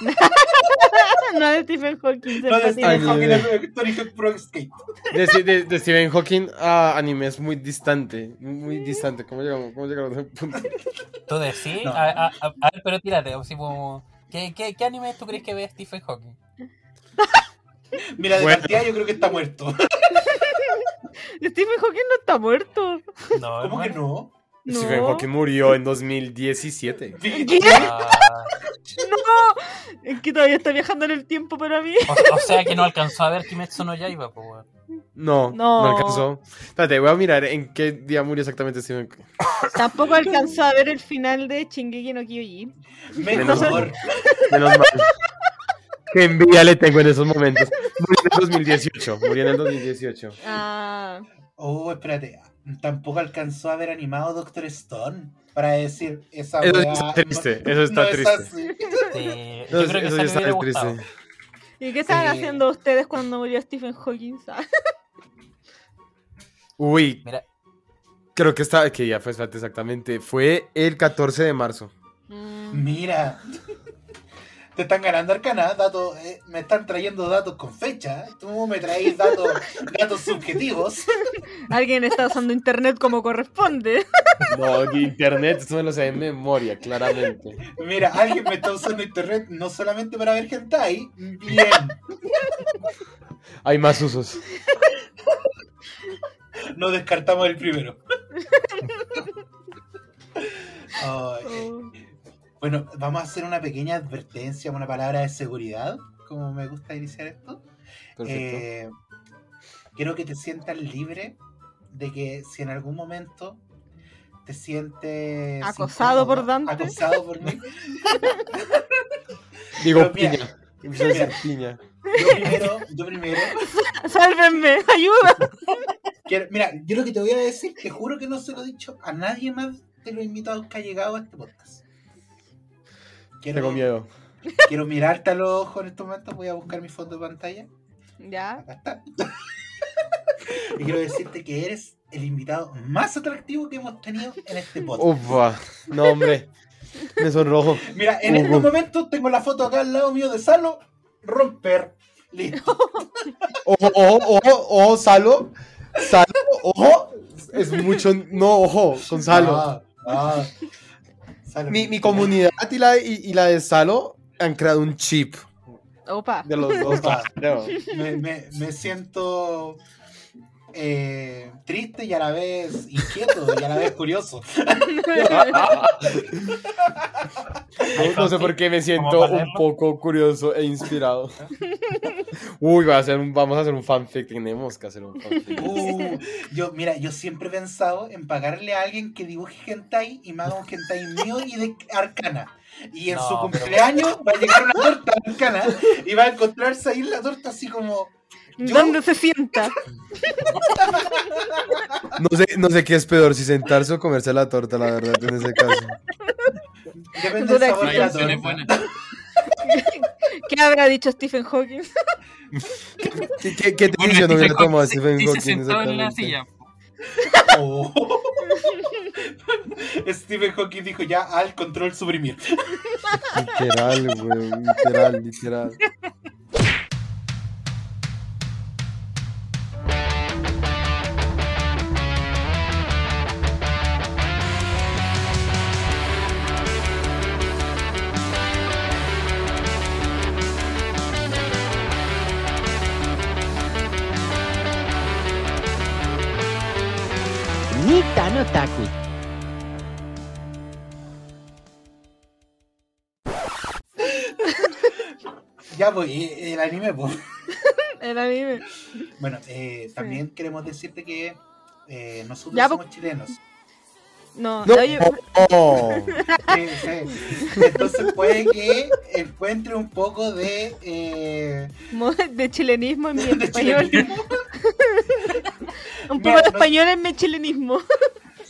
no de Stephen Hawking. No de Stephen Hawking, Tony Hawk Pro Skate. De, de- de Stephen Hawking a anime es muy distante. Muy distante. ¿Cómo llegamos, cómo llegamos a ese punto? ¿Tú decís? No. A, a- a- a ver, pero tírate. así como, ¿qué, qué, ¿Qué anime tú crees que ve Stephen Hawking? Mira, de Bueno. partida yo creo que está muerto. Stephen Hawking no está muerto. No, ¿Cómo que no? No. Stephen Hawking murió en 2017. ¿Qué? Ah, Es que todavía está viajando en el tiempo para mí. o, o sea que no alcanzó a ver Kimetsu no Yaiba, pues, weón. No, No. no, alcanzó. Espérate, voy a mirar en qué día murió exactamente Stephen. Tampoco alcanzó a ver el final de Shingeki no Kyojin. Mejor. Menos mal. Qué envidia le tengo en esos momentos. Murió en el 2018. Murió en el 2018. Ah, Oh, espérate. Tampoco alcanzó a haber animado Doctor Stone. Para decir esa Eso weá está triste, no- eso está no es triste. así. Sí, yo creo que eso está triste. ¿Y qué estaban Sí. haciendo ustedes cuando murió Stephen Hawking? Uy, Mira, creo que está, que ya fue exactamente. Fue el 14 de marzo. mm, Mira. Te están ganando arcana, datos, eh, me están trayendo datos con fecha. Tú me traes datos, datos subjetivos. Alguien está usando internet como corresponde. No, internet, esto me lo sé de memoria, claramente. Mira, alguien me está usando internet no solamente para ver hentai. Bien. Hay más usos. No descartamos el primero. Ay, Oh. Bueno, vamos a hacer una pequeña advertencia, una palabra de seguridad, como me gusta iniciar esto. Perfecto. Eh, quiero que te sientas libre de que si en algún momento te sientes Acosado por Dante. acosado por mí, Digo, piña. Yo primero, yo primero, ¡Sálvenme! ¡Ayuda! quiero- mira, yo lo que te voy a decir, te juro que no se lo he dicho a nadie más de los invitados que ha llegado a este podcast. Quiero, Tengo miedo. quiero mirarte a los ojos en estos momentos, voy a buscar mi fondo de pantalla. Ya. Acá está. y quiero decirte que eres el invitado más atractivo que hemos tenido en este podcast. Ufa. No, hombre. Me sonrojo. Mira, en Ujú. estos momentos tengo la foto acá al lado mío de Salo. Romper. Listo. Ojo, ojo, ojo, ojo, Salo. Salo, ojo. Es mucho. No, ojo, con Salo. Ah, ah. Salo. Mi, mi comunidad y la, y, y la de Salo han creado un chip Opa. de los dos. Opa. Me, me- me siento eh, triste y a la vez inquieto y a la vez curioso. No, sé por qué me siento un poco curioso e inspirado. Uy, va a hacer un- vamos a hacer un fanfic. Tenemos que hacer un fanfic. Uh, yo, mira, yo siempre he pensado en pagarle a alguien que dibuje hentai y me haga un hentai mío y de arcana. Y en No, su pero- cumpleaños va a llegar una torta arcana y va a encontrarse ahí la torta así como. Yo- ¿Dónde se sienta? No sé, no sé qué es peor, si sentarse o comerse la torta, la verdad, en ese caso. Depende del sabor No de la torta. buenas. ¿Qué habrá dicho Stephen Hawking? ¿Qué, qué, qué Bueno, decisión hubiera Stephen tomado Hawking Stephen Hawking? se sentado en la silla. Oh. Stephen Hawking dijo ya al control suprimir. Literal, güey, literal, literal. Ya eh, el anime, pues. El anime. Bueno, eh, también queremos decirte que eh, nosotros Ya, somos chilenos. No, No, oh, Sí, sí. Entonces puede que encuentre un poco de. eh, de chilenismo en mi de español. Un Mira, poco de no- español en mi chilenismo.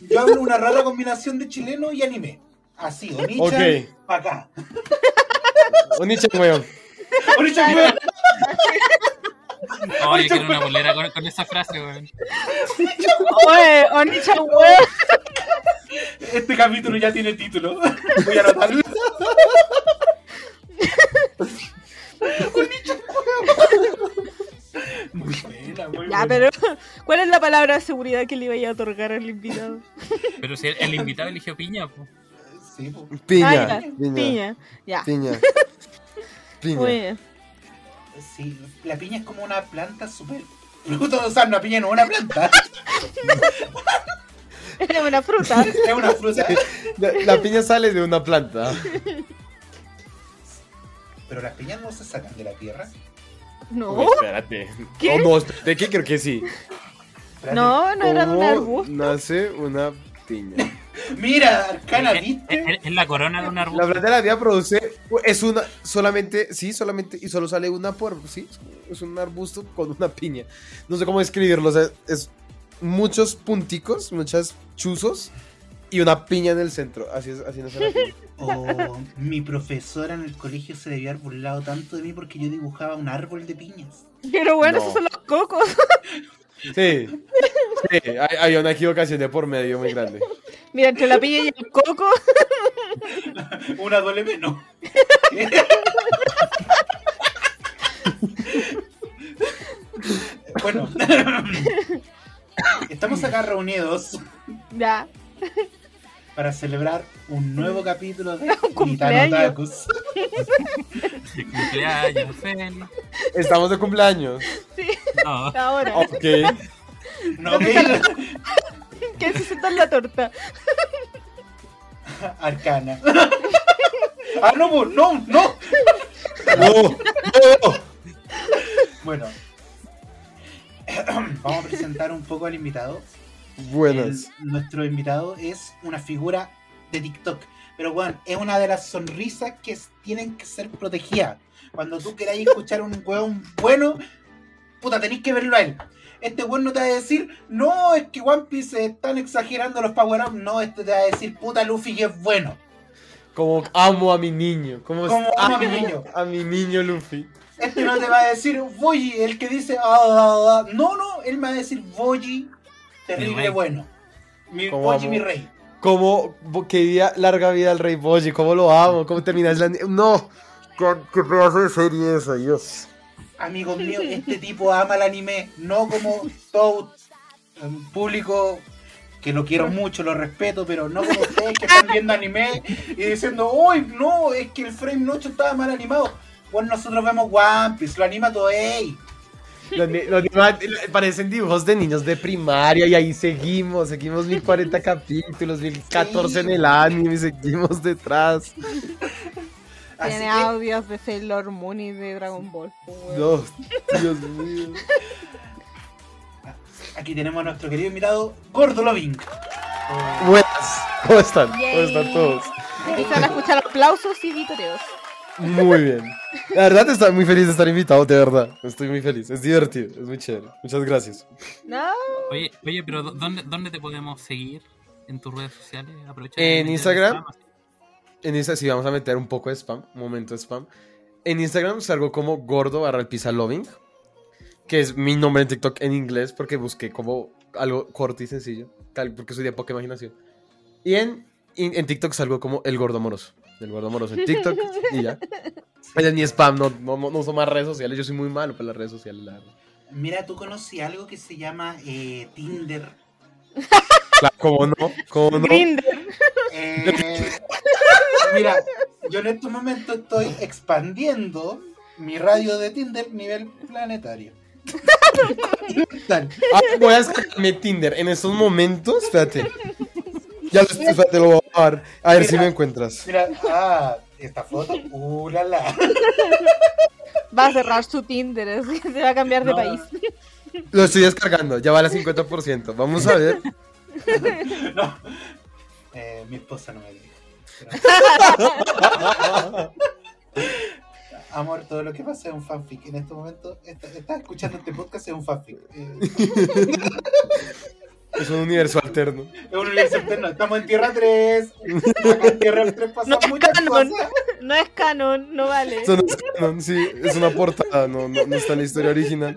Yo hablo una rara combinación de chileno y anime. Así, Onicha Ok. pa' acá. Onicha, weón. Onicha, weón. Oh, yo quiero una bolera con, con esa frase, weón. Oye, Onichan, weón. Este capítulo ya tiene título. Voy a anotarlo. Muy buena, muy Ya, buena. pero ¿cuál es la palabra de seguridad que le iba a otorgar al invitado? Pero si el, el invitado eligió piña, po. Sí, po. Piña, Ah, ya, piña, Piña. Ya. piña. Piña. Muy bien. Sí, la piña es como una planta súper. Fruto, o sea, una piña no es una planta, Es una fruta. es una fruta. La, la piña sale de una planta. Pero las piñas no se sacan de la tierra. No, Uy, espérate. ¿Qué? Oh, no, espérate, ¿qué? Creo que sí. Espérate. no, no era de un ¿Cómo arbusto. nace una piña? Mira, Arcana, Es, ¿viste? es- la corona de un La arbusto. planta de la piña produce. Es una. Solamente. Sí, solamente. Y solo sale una por. Sí, es un arbusto con una piña. No sé cómo describirlo. O sea, es muchos punticos, muchas chuzos y una piña en el centro. Así es, así la piña. Oh, mi profesora en el colegio se debía haber burlado tanto de mí porque yo dibujaba un árbol de piñas. Pero bueno, No. esos son los cocos. Sí. Sí, hay, hay una equivocación de por medio muy grande. Mira, entre la piña y el coco. Una duele menos. bueno, estamos acá reunidos Ya. para celebrar un nuevo capítulo de Gitano cumpleaños. Tacos. Cumpleaños, feliz. Estamos de cumpleaños. No, Ahora. Ok. No, que ¿Quién se sienta en la torta? Arcana. ah, no, no, no. No, no. Bueno, vamos a presentar un poco al invitado. Buenas. El- nuestro invitado es una figura de TikTok. Pero bueno, es una de las sonrisas que tienen que ser protegidas. Cuando tú queráis escuchar un weón bueno, puta, tenéis que verlo a él. Este weón no te va a decir, no, es que One Piece están exagerando los power up. No, este te va a decir, puta, Luffy que es bueno. Como amo a mi niño. Como, Como amo a mi niño. A mi niño Luffy. Este no te va a decir, Boyi, el que dice, ah, ah, ah". no, no, él me va a decir, Boyi, Mi terrible bueno. Mi, amo. mi rey. Como que día, larga vida al rey Boji. Cómo lo amo. Cómo terminas la. No. Qué, pedazo de serie esa, Dios. Amigos míos, este tipo ama el anime, no como todo um, público que lo quiero mucho, lo respeto, pero no como ustedes que están viendo anime y diciendo, uy, no, es que el frame 8 estaba mal animado. Bueno, nosotros vemos One Piece, lo anima demás, eh, parecen dibujos de niños de primaria y ahí seguimos, seguimos 1040 capítulos, 1014 en el anime, seguimos detrás. Así Tiene que, audios de Sailor Moon y de Dragon Ball. No, Dios mío. aquí tenemos a nuestro querido invitado, Gordo Loving. Buenas, ¿cómo están? ¿Cómo están todos? Empiezan a escuchar aplausos y vitoreos. Muy bien. La verdad estoy muy feliz de estar invitado, de verdad. Estoy muy feliz, es divertido, es muy chévere. Muchas gracias. No, Oye, oye, pero ¿dó- ¿dónde, ¿dónde te podemos seguir en tus redes sociales? Aprovecha En Instagram. En Instagram, sí, vamos a meter un poco de spam, un momento de spam. En Instagram salgo como gordo barra el pizza loving, que es mi nombre en TikTok en inglés porque busqué como algo corto y sencillo, tal- porque soy de poca imaginación. Y en, en, en TikTok salgo como el gordo amoroso, el gordo amoroso en TikTok y ya. Ese es mi spam, no, no, no, no uso más redes sociales, yo soy muy malo para las redes sociales, la verdad. Mira, tú conocí algo que se llama eh, Tinder. Claro, ¿Cómo no? ¿Cómo no? Grindr. Eh, mira, yo en estos momentos estoy expandiendo mi radio de Tinder nivel planetario. Tal. Ah, voy a descargarme Tinder en estos momentos, espérate. Ya lo estoy, espérate, lo voy a dar. A ver si me encuentras. Mira, ah, esta foto, uh, la, la. Va a cerrar su Tinder, que se va a cambiar de No. país. Lo estoy descargando, ya vale 50%. Vamos a ver. No. Eh, mi esposa no me dijo. Amor, todo lo que pasa es un fanfic. En este momento, está- estás escuchando este podcast, es un fanfic. Eh, Es un universo alterno. es un universo alterno. Estamos en Tierra 3. Acá en Tierra 3 pasan No es muchas canon. cosas. No es canon, no vale. Eso no es canon, sí, es una portada, no, no, no está en la historia original.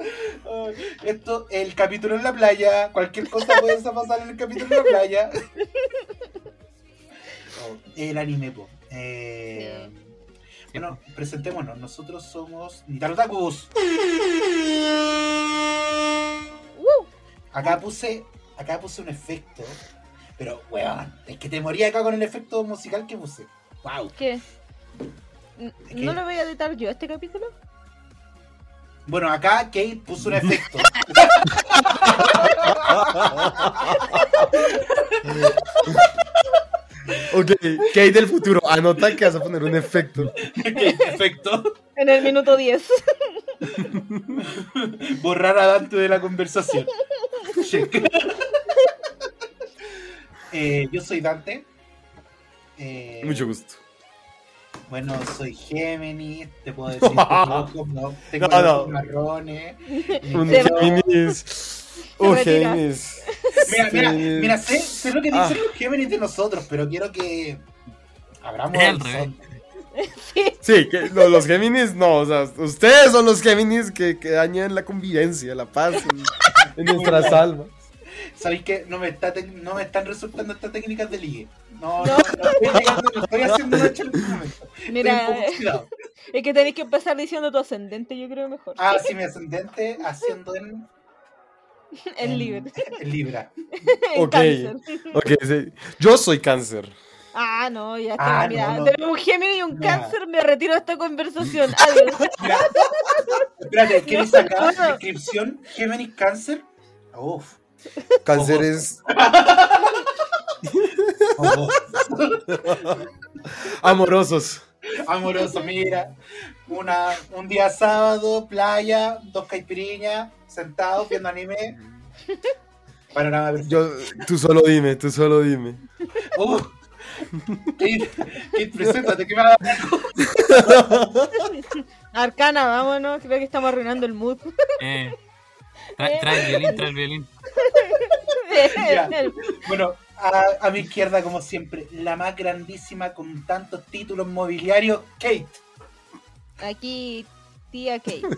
Ay, Esto, el capítulo en la playa, cualquier cosa puede pasar en el capítulo en la playa. El anime, po. Eh, Bueno, presentémonos. Nosotros somos Nitarotakus. ¡Uh! Acá puse, acá puse un efecto. Pero, weón, es que te moría acá con el efecto musical que puse. Wow. ¿Qué? ¿No lo voy a editar yo este capítulo? Bueno, acá Kate puso un efecto. Ok, Kate del futuro, anota que vas a poner un efecto. Kate, efecto. En el minuto 10. Borrar a Dante de la conversación. Check. Eh, yo soy Dante. Eh, Mucho gusto. Bueno, soy Géminis, te puedo decir que tengo como- tengo No, no. marrones. eh, Un. Géminis. Un. Géminis. Mira, mira, mira, sé, sé lo que Ah. dicen los Géminis de nosotros, pero quiero que abramos horizonte. Sí. Sí, que no, los Géminis no, o sea, ustedes son los Géminis que, que dañan la convivencia, la paz en, en nuestras almas. ¿Sabéis que no me, está no me están resultando estas técnicas de ligue? No, No. no, no estoy, llegando, no estoy haciendo mucho en este momento. Estoy Mira, oxidado. es que tenéis que empezar diciendo tu ascendente, yo creo mejor. Ah, sí, mi ascendente haciendo en, en libre. en Libra. Ok. cáncer. Ok, sí. Yo soy cáncer. Ah, no, ya está. Ah, mira, no, no. tenemos un Géminis y un Mira. cáncer. Me retiro de esta conversación. Adiós. Mira, espérate, ¿quieres sacar No. descripción? Géminis Cáncer. Uf. Cáncer Ojo. es Oh, amorosos. amoroso, mira. Una, un día sábado, playa, dos caipiriñas, sentados viendo anime. Panorama. Yo, tú solo dime, tú solo dime. Kate, Kate, preséntate, que me va a dar Arcana, vámonos. Creo que estamos arruinando el mood. Eh, trae, trae el violín, trae el violín. Ya. Bueno, a, a mi izquierda, como siempre, la más grandísima con tantos títulos mobiliarios, Kate. Aquí, tía Kate.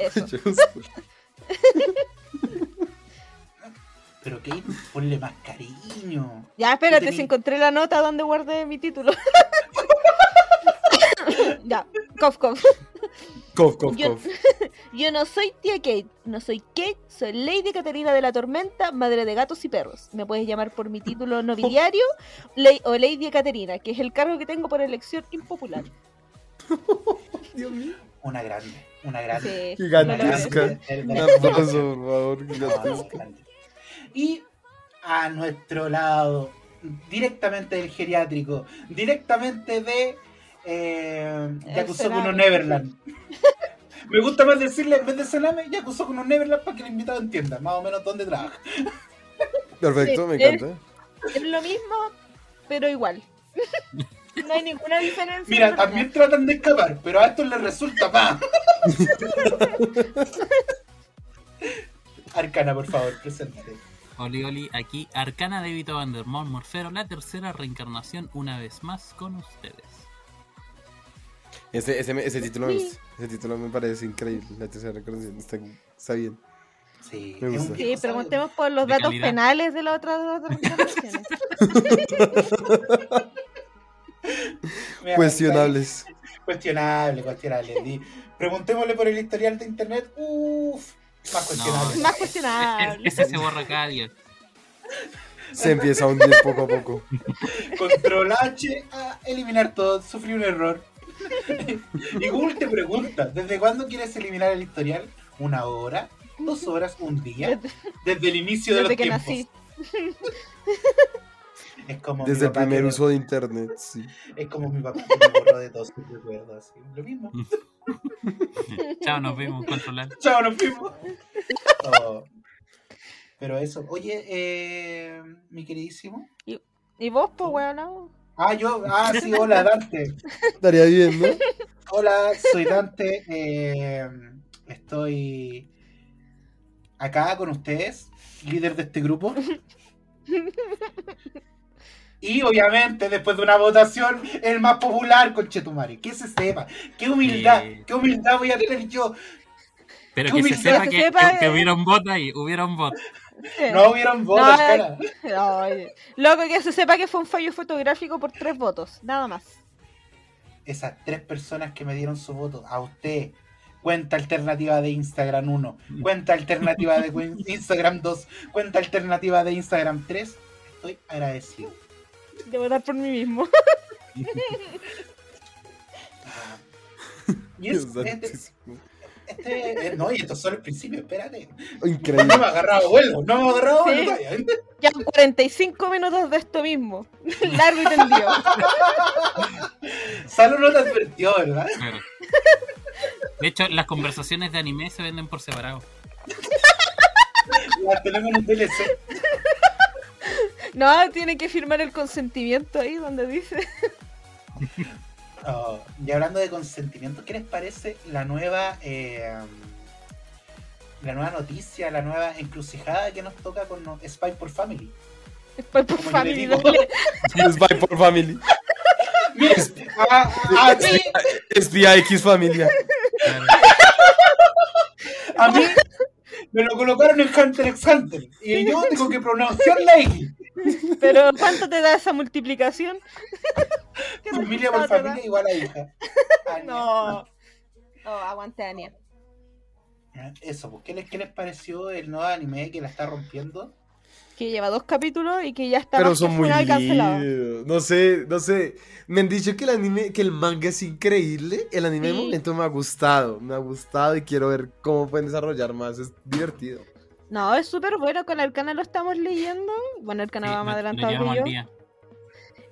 Eso. Pero Kate, ponle más cariño. Ya, espérate, si encontré la nota donde guardé mi título. ya, cof, cof. Cof, cof, Yo- cof. Yo no soy tía Kate, no soy Kate, soy Lady Caterina de la Tormenta, madre de gatos y perros. Me puedes llamar por mi título nobiliario o Lady Caterina, que es el cargo que tengo por elección impopular. Dios mío. Una grande, una grande. Sí, Gigantesca. por favor. Y a nuestro lado, directamente del geriátrico, directamente de eh, Yakusoku no Sename. Neverland. Me gusta más decirle, en vez de Sename, Yakusoku no Neverland para que el invitado entienda más o menos dónde trabaja. Perfecto, me encanta. Es lo mismo, pero igual. No hay ninguna diferencia. Mira, también tratan de escapar, pero a estos les resulta más. Arcana, por favor, preséntate. Oli, oli, aquí Arcana de Vito Vandermont Morfero, la tercera reencarnación una vez más con ustedes. Ese, ese, ese título me gusta. Ese título me parece increíble. La tercera reconocimiento está, está bien. Sí, Me gusta. preguntemos por los datos calidad. penales de las otras dos Cuestionables. Cuestionable, cuestionable. Di- Preguntémosle por el historial de internet. Uff, más cuestionable. Más Es- cuestionable. Ese se borra cada día. Se empieza a hundir poco a poco. Control H, a eliminar todo, sufrí un error. y Google te pregunta, ¿desde cuándo quieres eliminar el historial? ¿Una hora? ¿Dos horas? ¿Un día? Desde el inicio de Desde los que tiempos. nací. Es como Desde el primer que- uso de internet, sí. Es como mi papá que me borró de todos sus recuerdos. así, Lo mismo. Chao, nos vemos, controlar. Chao, nos vimos. Oh. Pero eso, oye, eh, mi queridísimo. ¿Y vos, pues, weón? Ah, yo, ah, sí, hola, Dante. Estaría bien, ¿no? Hola, soy Dante. eh, estoy acá con ustedes, líder de este grupo. Y obviamente, después de una votación, el más popular con Chetumare. Que se sepa. Qué humildad, qué humildad voy a tener yo. Pero que se sepa Que que, que, eh. hubiera un bot ahí, hubiera un bot. Sí. No hubieron votos, No, cara. Oye, Loco, que se sepa que fue un fallo fotográfico por tres votos, nada más. esas tres personas que me dieron su voto, a usted, cuenta alternativa de Instagram 1, cuenta alternativa de Instagram 2, cuenta alternativa de Instagram 3, estoy agradecido. De votar por mí mismo. Ah. Y es- este, no, y esto es solo el principio, espérate. Increíble. No me ha agarrado vuelo, no me ha agarrado Sí. vuelo todavía. Ya 45 minutos de esto mismo. Largo y tendido. Salo no te advirtió, ¿verdad? Claro. De hecho, las conversaciones de anime se venden por separado. La tenemos en un DLC. No, tiene que firmar el consentimiento ahí donde dice. Oh, y hablando de consentimiento, ¿qué les parece la nueva eh, la nueva noticia, la nueva encrucijada que nos toca con no- Spy por Family? Después por Family. Spy por Family. Mira, a, a mí, Espía X Familia. A mí me lo colocaron en Hunter x Hunter y yo tengo que pronunciar la X. Pero ¿cuánto te da esa multiplicación? ¿Qué Familia por familia igual a hija. Anya. No. Oh, aguante, Ania. Eso, pues, ¿qué les, ¿qué les pareció el nuevo anime que la está rompiendo? Que lleva dos capítulos y que ya está Pero son muy cancelado. No sé, no sé. Me han dicho que el anime, que el manga es increíble. El anime de Sí. momento me ha gustado. Me ha gustado y quiero ver cómo pueden desarrollar más. Es divertido. No, es súper bueno. Con Arcana lo estamos leyendo. Bueno, Arcana Sí, va más adelantado que yo. día.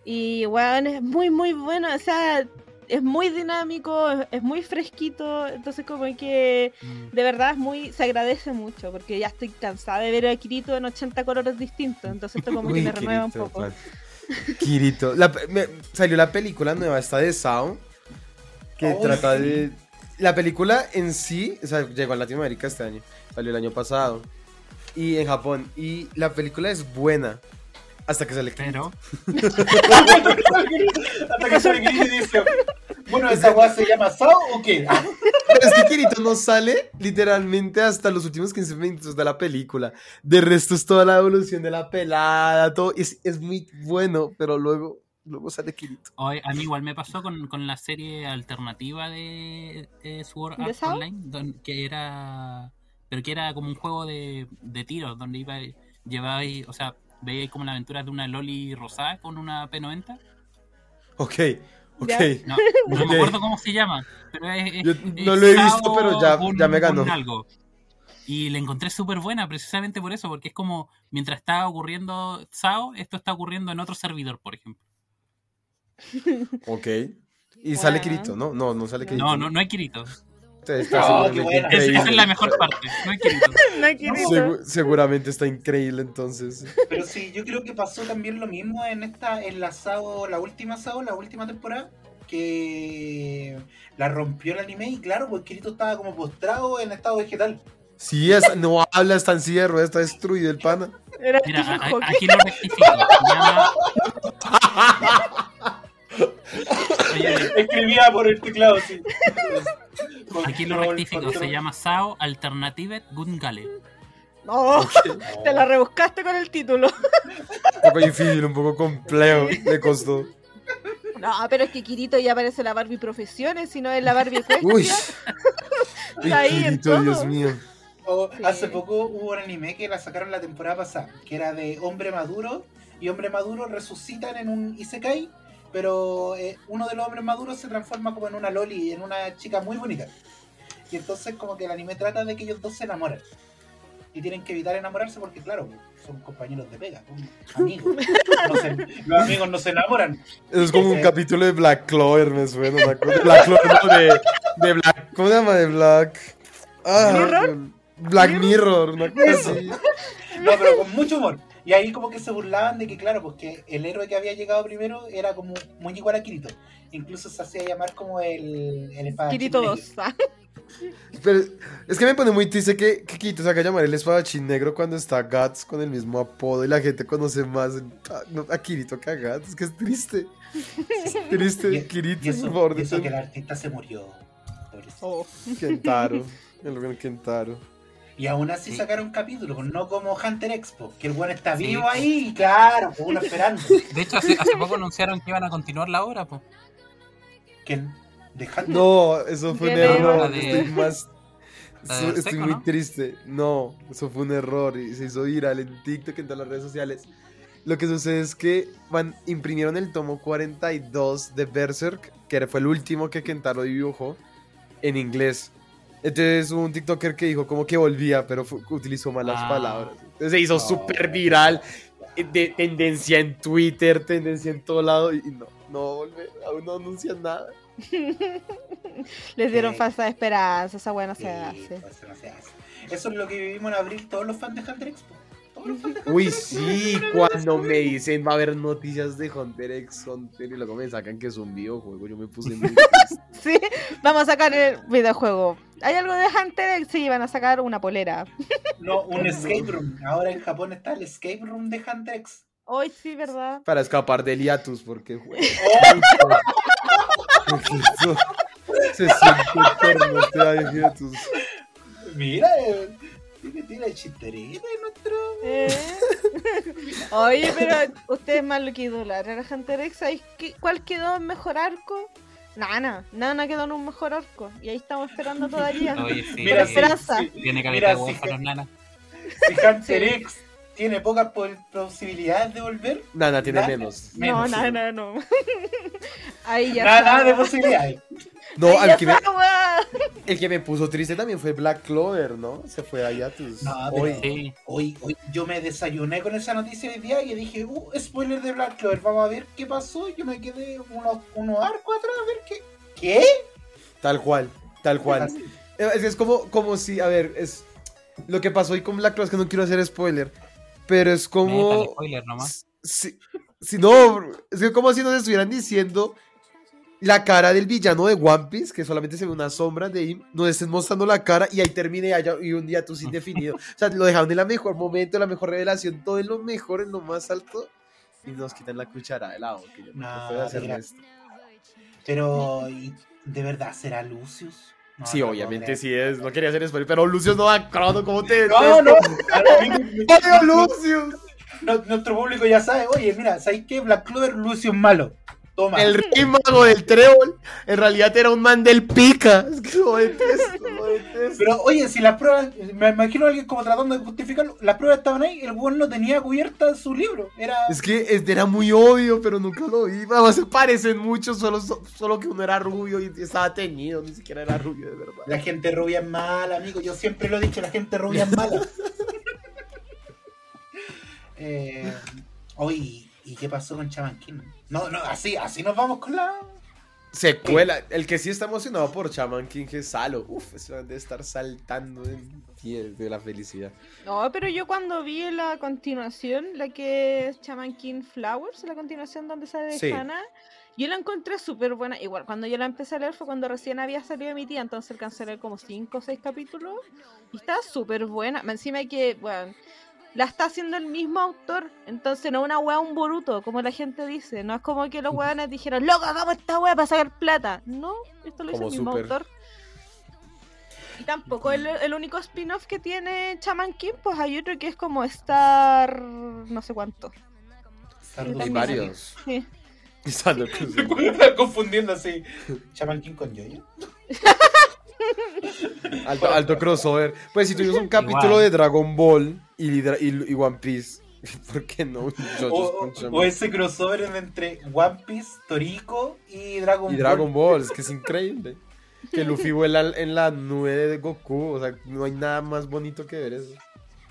Y bueno, es muy, muy bueno. O sea, es muy dinámico, es, es muy fresquito. Entonces, como que Mm. de verdad es muy. Se agradece mucho. Porque ya estoy cansada de ver a Kirito en 80 colores distintos. Entonces, esto como que me renueva un poco. man. Kirito. La pe- me- salió la película nueva, esta de Sao. Que trata sí. de. La película en sí, o sea, llegó a Latinoamérica este año. Salió el año pasado. Y en Japón. Y la película es buena. Hasta que sale Kirito. Pero, Hasta que sale Gris y dice, bueno, ¿esa weá se llama Sao o qué? Pero es que Kirito no sale literalmente hasta los últimos 15 minutos de la película. De resto es toda la evolución de la pelada, todo. Es, es muy bueno, pero luego, luego sale Kirito. hoy, a mí igual me pasó con, con la serie alternativa de, de Sword ¿De Art? Online, don- que era. Pero que era como un juego de, de tiros, donde iba lleváis, o sea, veíais como la aventura de una Loli rosada con una P90. Ok, ok. No, me acuerdo cómo se llama. Pero es, es- Yo es no lo he visto, pero ya- con- ya me ganó. algo. Y la encontré súper buena precisamente por eso, porque es como mientras está ocurriendo SAO, esto está ocurriendo en otro servidor, por ejemplo. Ok. Y sale. Kirito, ¿no? No, no sale Kirito. No, no, no hay Kirito. Está seguramente qué buena. Es- esa es la mejor parte, no hay. No hay. Segu- seguramente está increíble entonces. Pero sí, yo creo que pasó también lo mismo en esta, en la Sao, la última Sao, la última temporada, que la rompió el anime y claro, pues Kirito estaba como postrado en estado vegetal. Sí, es- no habla, está en silla de ruedas, está destruido el pana. Era Mira, aquí lo rectifico. Oye, Escribía por el teclado, sí. aquí lo rectifico. Se llama SAO Alternative Gungale. No, te la rebuscaste con el título. Un poco difícil, un poco complejo, le costó. No, pero es que Kirito ya parece la Barbie Profesiones, si no es la Barbie Cuesta. Uy. Está ahí en Kirito, todo. Dios mío. O Sí. Hace poco hubo un anime que la sacaron la temporada pasada, que era de hombre maduro, y hombre maduro resucitan en un Isekai, pero eh, uno de los hombres maduros se transforma como en una loli, en una chica muy bonita. Y entonces como que el anime trata de que ellos dos se enamoran. Y tienen que evitar enamorarse porque claro, son compañeros de pega, son amigos. No se- los amigos no se enamoran. Es como un Sí. capítulo de Black Clover, me suena. Una cosa. Black Clover, no, de, de Black. ¿Cómo se llama? De Black. Ah, ¿Mirror? Black Mirror, una cosa así. No, pero con mucho humor. Y ahí como que se burlaban de que, claro, porque el héroe que había llegado primero era como muy igual a Kirito. Incluso se hacía llamar como el, el espadachín Kirito negro. 2. ah. Pero es que me pone muy triste que, que Kirito se haga llamar el espadachín negro cuando está Guts con el mismo apodo y la gente conoce más a, a Kirito que a Guts. Es que es triste. Es triste, Y, Kirito, y eso, por favor. y eso que el artista se murió. Oh. Kentaro. El buen Kentaro. Y aún así Sí. sacaron capítulos, no como Hunter Expo, que el buen está Sí, vivo ahí, y claro, pues uno esperando. De hecho, hace, hace poco anunciaron que iban a continuar la obra, pues. ¿Quién? ¿De Hunter? No, eso fue un ¿Qué error. De- Estoy más. so- estoy Seco, muy ¿no? triste. No, eso fue un error y se hizo viral en TikTok, en todas las redes sociales. Lo que sucede es que van, imprimieron el tomo 42 de Berserk, que fue el último que Kentaro dibujó, en inglés. Entonces hubo un TikToker que dijo como que volvía, pero utilizó malas Ah. palabras. Entonces se hizo No. súper viral, eh, de tendencia en Twitter, tendencia en todo lado, y no, no volver, aún no anuncian nada. Les dieron Sí. falsa esperanza, esa se hace. pues, no se hace. Eso es lo que vivimos en abril todos los fans de Hunter. Uy, sí, cuando me dicen va a haber noticias de Hunter x Hunter y luego me sacan que es un videojuego, yo me puse muy. Sí, vamos a sacar el videojuego. ¿Hay algo de Hunter? X? Sí, van a sacar una polera. No, un escape room. Ahora en Japón está el escape room de Hunter X. Hoy sí, ¿verdad? Para escapar del hiatus, porque juego. Se siente eterno este hiatus. Mira, eh, tiene, tiene chisterita en nuestro. Eh. Oye, pero ustedes más lo que idolatran a Hunter X, ¿sabéis qué- cuál quedó en mejor arco? Nana, Nana quedó en un mejor arco. Y ahí estamos esperando todavía. Oye, sí. Mira, sí, esperanza. sí. Tiene caleta de sí, huérfanos, nana. Si Hunter Sí. X tiene pocas po- posibilidades de volver, Nana tiene Nana. menos. No, menos. Nana, no. Ahí ya nada, nada de posibilidades. No, al que me, el que me puso triste también fue Black Clover, ¿no? Se fue a hiatus. No, Hoy. Sí. Hoy, hoy yo me desayuné con esa noticia hoy día y dije, uh, spoiler de Black Clover, vamos a ver qué pasó. Yo me quedé unos, unos arcos atrás a ver qué. ¿Qué? Tal cual, tal cual. Es, es como, como si, a ver, es lo que pasó hoy con Black Clover, es que no quiero hacer spoiler, pero es como... spoiler nomás. Si, si no, es que como si nos estuvieran diciendo la cara del villano de One Piece, que solamente se ve una sombra de him, nos estén mostrando la cara y ahí termine y, haya- y un día tú indefinido. O sea, lo dejaron en la mejor momento, en la mejor revelación, todo en lo mejor, en lo más alto, y nos quitan la cuchara de lado. Que yo no, No, puedo hacer mira. esto. Pero, ¿y ¿de verdad será Lucius? No, Sí, no obviamente sí es, no quería hacer spoiler, pero Lucius no va crono, ¿cómo te. No, no, ¡Odio Lucius! nuestro público ya sabe, oye, mira, ¿sabes qué? Black Clover, Lucius malo. Toma. El rey mago del trébol, en realidad era un man del pica. Es que lo detesto, lo detesto. Pero oye, si las pruebas, me imagino a alguien como tratando de justificarlo, las pruebas estaban ahí, el weón no tenía cubierta su libro. Era. Es que era muy obvio, pero nunca lo vi. Además, se parecen mucho, solo, solo que uno era rubio y estaba teñido, ni siquiera era rubio, de verdad. La gente rubia es mala, amigo. Yo siempre lo he dicho, la gente rubia es mala. eh, oye, ¿y qué pasó con Chaman King? No, no, así, así nos vamos con la. Secuela. El que sí está emocionado por Shaman King es Salo. Uf, eso de estar saltando en pies de la felicidad. No, pero yo cuando vi la continuación, la que es Shaman King Flowers, la continuación donde sale Sí. Hannah, yo la encontré súper buena. Igual, cuando yo la empecé a leer fue cuando recién había salido mi tía, entonces alcancé a leer como 5 o 6 capítulos. Y está súper buena. Encima que, bueno, la está haciendo el mismo autor. Entonces no es una wea un boruto, como la gente dice. No es como que los weones dijeron, loco, hagamos esta wea para sacar plata. No, esto lo hizo Como el mismo Super. autor. Y tampoco el, el único spin-off que tiene Chaman King, pues hay otro que es como Star. no sé cuánto. Hay también. varios. Sí. Cruz. Me están confundiendo así. Chaman King con Yoyo. Alto, alto crossover. Pues si tuvimos un capítulo Igual. de Dragon Ball y, y- y One Piece, ¿por qué no? O, ese crossover entre One Piece, Toriko y Dragon Y Ball. Dragon Ball, es que es increíble. Que Luffy vuela en la nube de Goku, o sea, no hay nada más bonito que ver eso.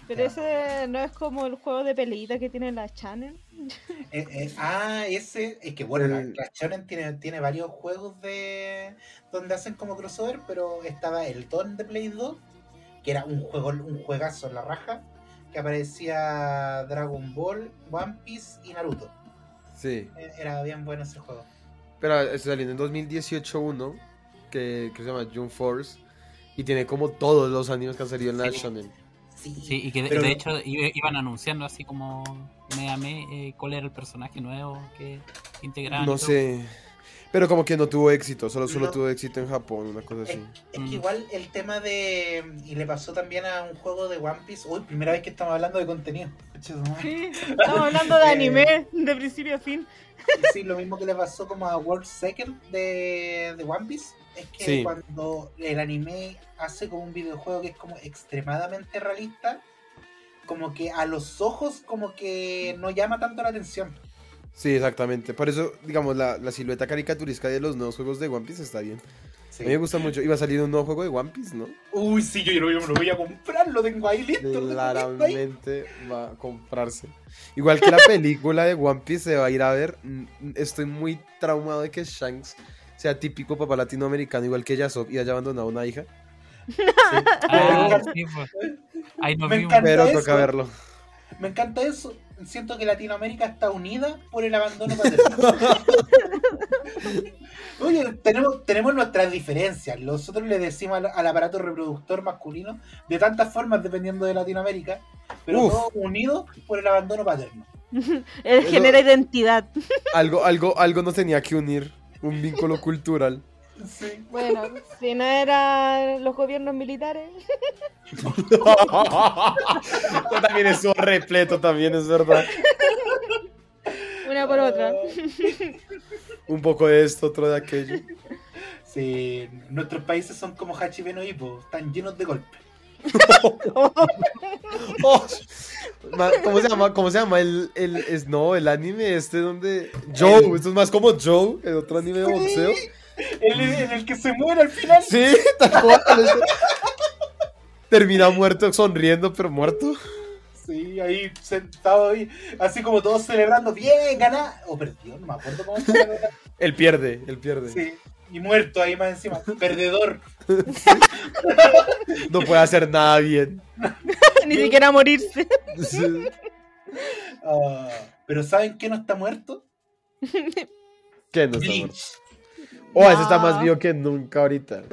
Pero Ya. ese no es como el juego de peleita que tiene la Channel. Eh, eh, ah, ese, es que bueno, la, El- la Shonen tiene, tiene varios juegos de donde hacen como crossover, pero estaba el Don de Play 2, que era un juego, un juegazo en la raja, que aparecía Dragon Ball, One Piece y Naruto. Sí. Eh, Era bien bueno ese juego. Pero está saliendo en 2018 uno, que, que se llama June Force, y tiene como todos los animes que han salido en la Sí. Shonen. Sí, Sí, y que de, pero de no- hecho iban anunciando así como me amé eh, cuál era el personaje nuevo que integraban. No sé. Pero como que no tuvo éxito, solo, solo No. tuvo éxito en Japón, una cosa así. es Mm. que igual el tema de. Y le pasó también a un juego de One Piece. Uy, primera vez que estamos hablando de contenido. Sí, estamos hablando de Eh. anime de principio a fin. Sí, lo mismo que le pasó como a World Second de, de One Piece. Es que Sí. cuando el anime hace como un videojuego que es como extremadamente realista, como que a los ojos como que no llama tanto la atención. Sí, exactamente. Por eso, digamos, la, la silueta caricaturesca de los nuevos juegos de One Piece está bien. Sí. A mí me gusta mucho. Iba a salir un nuevo juego de One Piece, ¿no? Uy, sí, yo, yo me lo voy a comprar, lo tengo ahí listo. lo. Claramente va a comprarse. Igual que la película de One Piece se va a ir a ver. Estoy muy traumado de que Shanks sea típico papá latinoamericano, igual que Yasop, y haya abandonado una hija. Ah, sí, pues. Ahí nos Me encanta. Pero eso. toca verlo. Me encanta eso. Siento que Latinoamérica está unida por el abandono paterno. Oye, tenemos, tenemos nuestras diferencias. Nosotros le decimos al, al aparato reproductor masculino de tantas formas dependiendo de Latinoamérica, pero Uf. todos unidos por el abandono paterno. Él genera identidad. Algo, algo, algo nos tenía que unir. Un vínculo cultural. Sí. Bueno, si no eran los gobiernos militares. también es repleto, también es verdad. Una por otra. Un poco de esto, otro de aquello. Sí, nuestros países son como Hachibeno Hippo, están llenos de golpes. Oh, ¿Cómo se llama? ¿Cómo se llama el, el es, no, el anime este donde Joe, esto es más como Joe, el otro anime de boxeo. El, en el que se muere al final. Sí, tal cual. Termina muerto, sonriendo, pero muerto. Sí, ahí sentado ahí, así como todos celebrando, bien, gana. O perdió, no me acuerdo cómo se. Él pierde, él pierde. Sí, y muerto ahí más encima, perdedor. No puede hacer nada bien. Ni siquiera morirse. Sí. Ah, pero ¿saben qué no está muerto? ¿Qué no está muerto? Oh, ese está No. más vivo que nunca ahorita.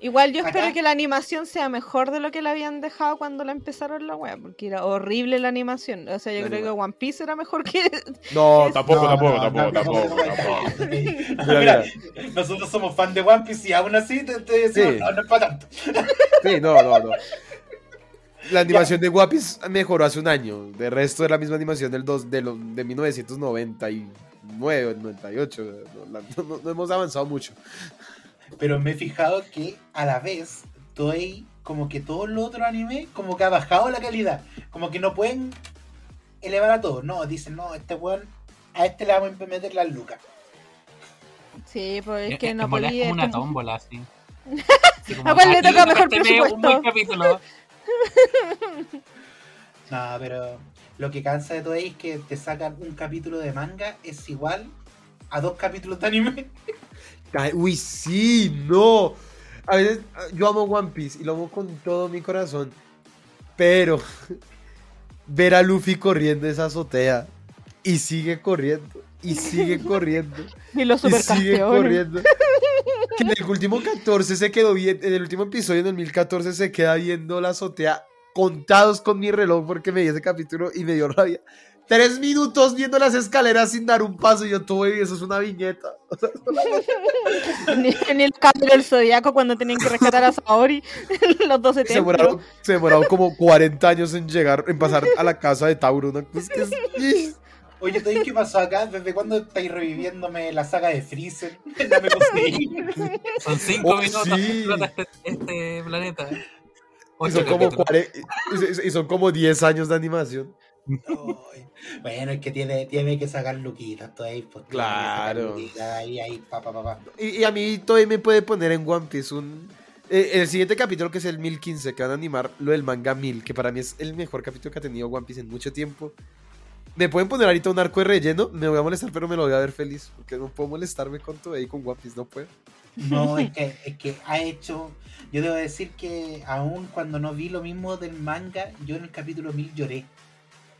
Igual yo Acá- espero que la animación sea mejor de lo que la habían dejado cuando la empezaron la wea, porque era horrible la animación. O sea, yo La creo que One Piece era mejor que. No, tampoco, No, tampoco, no, tampoco, no, tampoco, no, no, no, tampoco. no, no. Mira, Mira, mira. nosotros somos fan de One Piece y aún así te, te decimos, Sí. no, no es para tanto. Sí, no, no, no. La animación de Guapis mejoró hace un año. De resto es la misma animación del dos, de, lo- de 1999, 98. No, no- no hemos avanzado mucho. Pero me he fijado que a la vez, Toei, como que todos los otros animes, como que ha bajado la calidad. Como que no pueden elevar a todos. No, dicen, no, este weón, a este le vamos a meter las lucas. Sí, pues es que no podía. Es como una tómbola, así. Como, ¿A cuál le toca mejor Un buen presupuesto? capítulo. No, pero lo que cansa de Toei es que te sacan un capítulo de manga, es igual a dos capítulos de anime. Uy, sí, no. A veces yo amo One Piece y lo amo con todo mi corazón. Pero ver a Luffy corriendo esa azotea y sigue corriendo y sigue corriendo Y los y sigue corriendo. Que en el último 14 se quedó bien, en el último episodio, en el 2014, se queda viendo la azotea contados con mi reloj porque me di ese capítulo y me dio rabia. Tres minutos viendo las escaleras sin dar un paso y yo tuve, eso es una viñeta. Ni, ni el cambio del zodiaco cuando tenían que rescatar a Saori. los 12 Se demoraron, se demoraron como 40 años en llegar, en pasar a la casa de Tauro. Que es- Oye, Toei, ¿qué pasó acá? ¿Desde cuándo estáis reviviéndome la saga de Freezer? No me conseguí. Son cinco Oh, minutos sí. este, este planeta. Y, son como capítulos. 40 y- son como 10 años de animación. Bueno, es que tiene, tiene que sacar luquitas, Toei. Pues, Claro. luquitas, Ahí, ahí, pa, pa, pa, pa. Y, y a mí todavía me puede poner en One Piece un... eh, el siguiente capítulo, que es el 1015, que van a animar lo del manga 1000, que para mí es el mejor capítulo que ha tenido One Piece en mucho tiempo. Me pueden poner ahorita un arco de relleno, me voy a molestar, pero me lo voy a ver feliz, porque no puedo molestarme con todo ahí con One Piece, no puedo. No, es que, es que ha hecho. Yo debo decir que aún cuando no vi lo mismo del manga, yo en el capítulo 1000 lloré.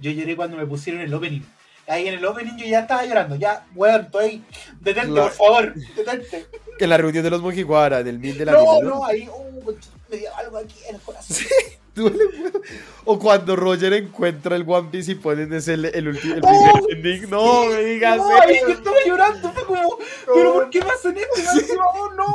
Yo lloré cuando me pusieron el opening. Ahí en el opening yo ya estaba llorando. Ya, weón, estoy. Detente, Claro. por favor. Detente. En la reunión de los Mojiwara, del 1000 de la No, ¿no? no, ahí. uh, me dio algo aquí en el corazón. Duele. O cuando Roger encuentra el One Piece y ponen ese el, el, ulti- el primer ending. No me digas Ay, eso. yo estaba llorando, fue como, pero ¿por qué me hacen esto? Decía, oh, no.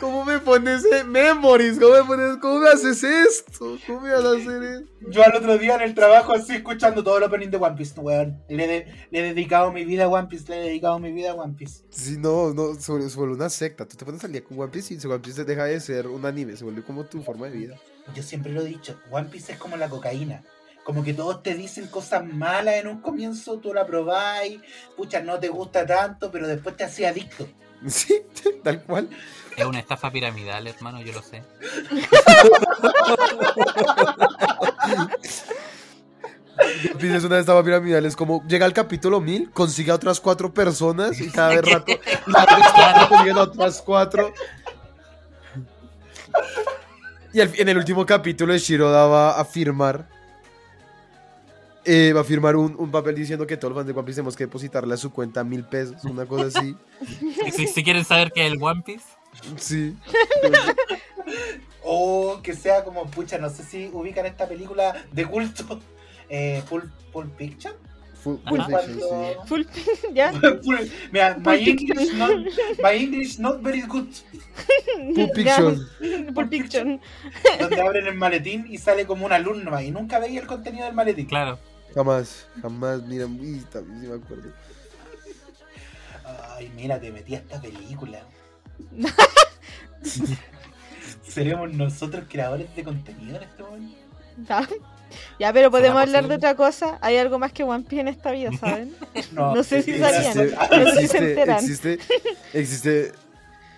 ¿Cómo me pones memories? ¿Cómo me pones? ¿Cómo me haces esto? ¿Cómo me vas a hacer esto? Yo al otro día en el trabajo así escuchando todo el opening de One Piece, weón. Le, he de- le he dedicado mi vida a One Piece, le he dedicado mi vida a One Piece. Sí, no, no, se vuelve una secta. Tú te pones al día con One Piece y One Piece deja de ser un anime, se vuelve como tu forma de vida. Yo siempre lo he dicho, One Piece es como la cocaína. Como que todos te dicen cosas malas en un comienzo, tú la probáis, pucha, no te gusta tanto, pero después te hacía adicto. Sí, tal cual. Es una estafa piramidal, hermano, yo lo sé. One Piece es una estafa piramidal. Es como llega al capítulo 1000, consigue a otras cuatro personas y cada vez rato las otras cuatro consiguen a otras cuatro. Y en el último capítulo, Shiroda va a firmar. eh, va a firmar un, un papel diciendo que todos los fans de One Piece tenemos que depositarle a su cuenta mil pesos, una cosa así. Y si, si quieren saber qué es el One Piece, Sí. O que sea como, pucha, no sé si ubican esta película de culto, eh. Full. Full Fiction, sí. Cuando- Full ya. Pulp- Mira, my English, not, my English not very good. Pulp Fiction. Pulp Fiction. Donde abren el maletín y sale como un alumno y nunca veía el contenido del maletín. claro. Jamás, jamás, mira, uy, también sí me acuerdo. Ay, mira, te metí a esta película. Seremos nosotros creadores de contenido en este momento. Ya. Ya, pero podemos ¿Será hablar de otra cosa. Hay algo más que One Piece en esta vida, ¿saben? No sé si sabían. No sé si se enteran. existe, existe,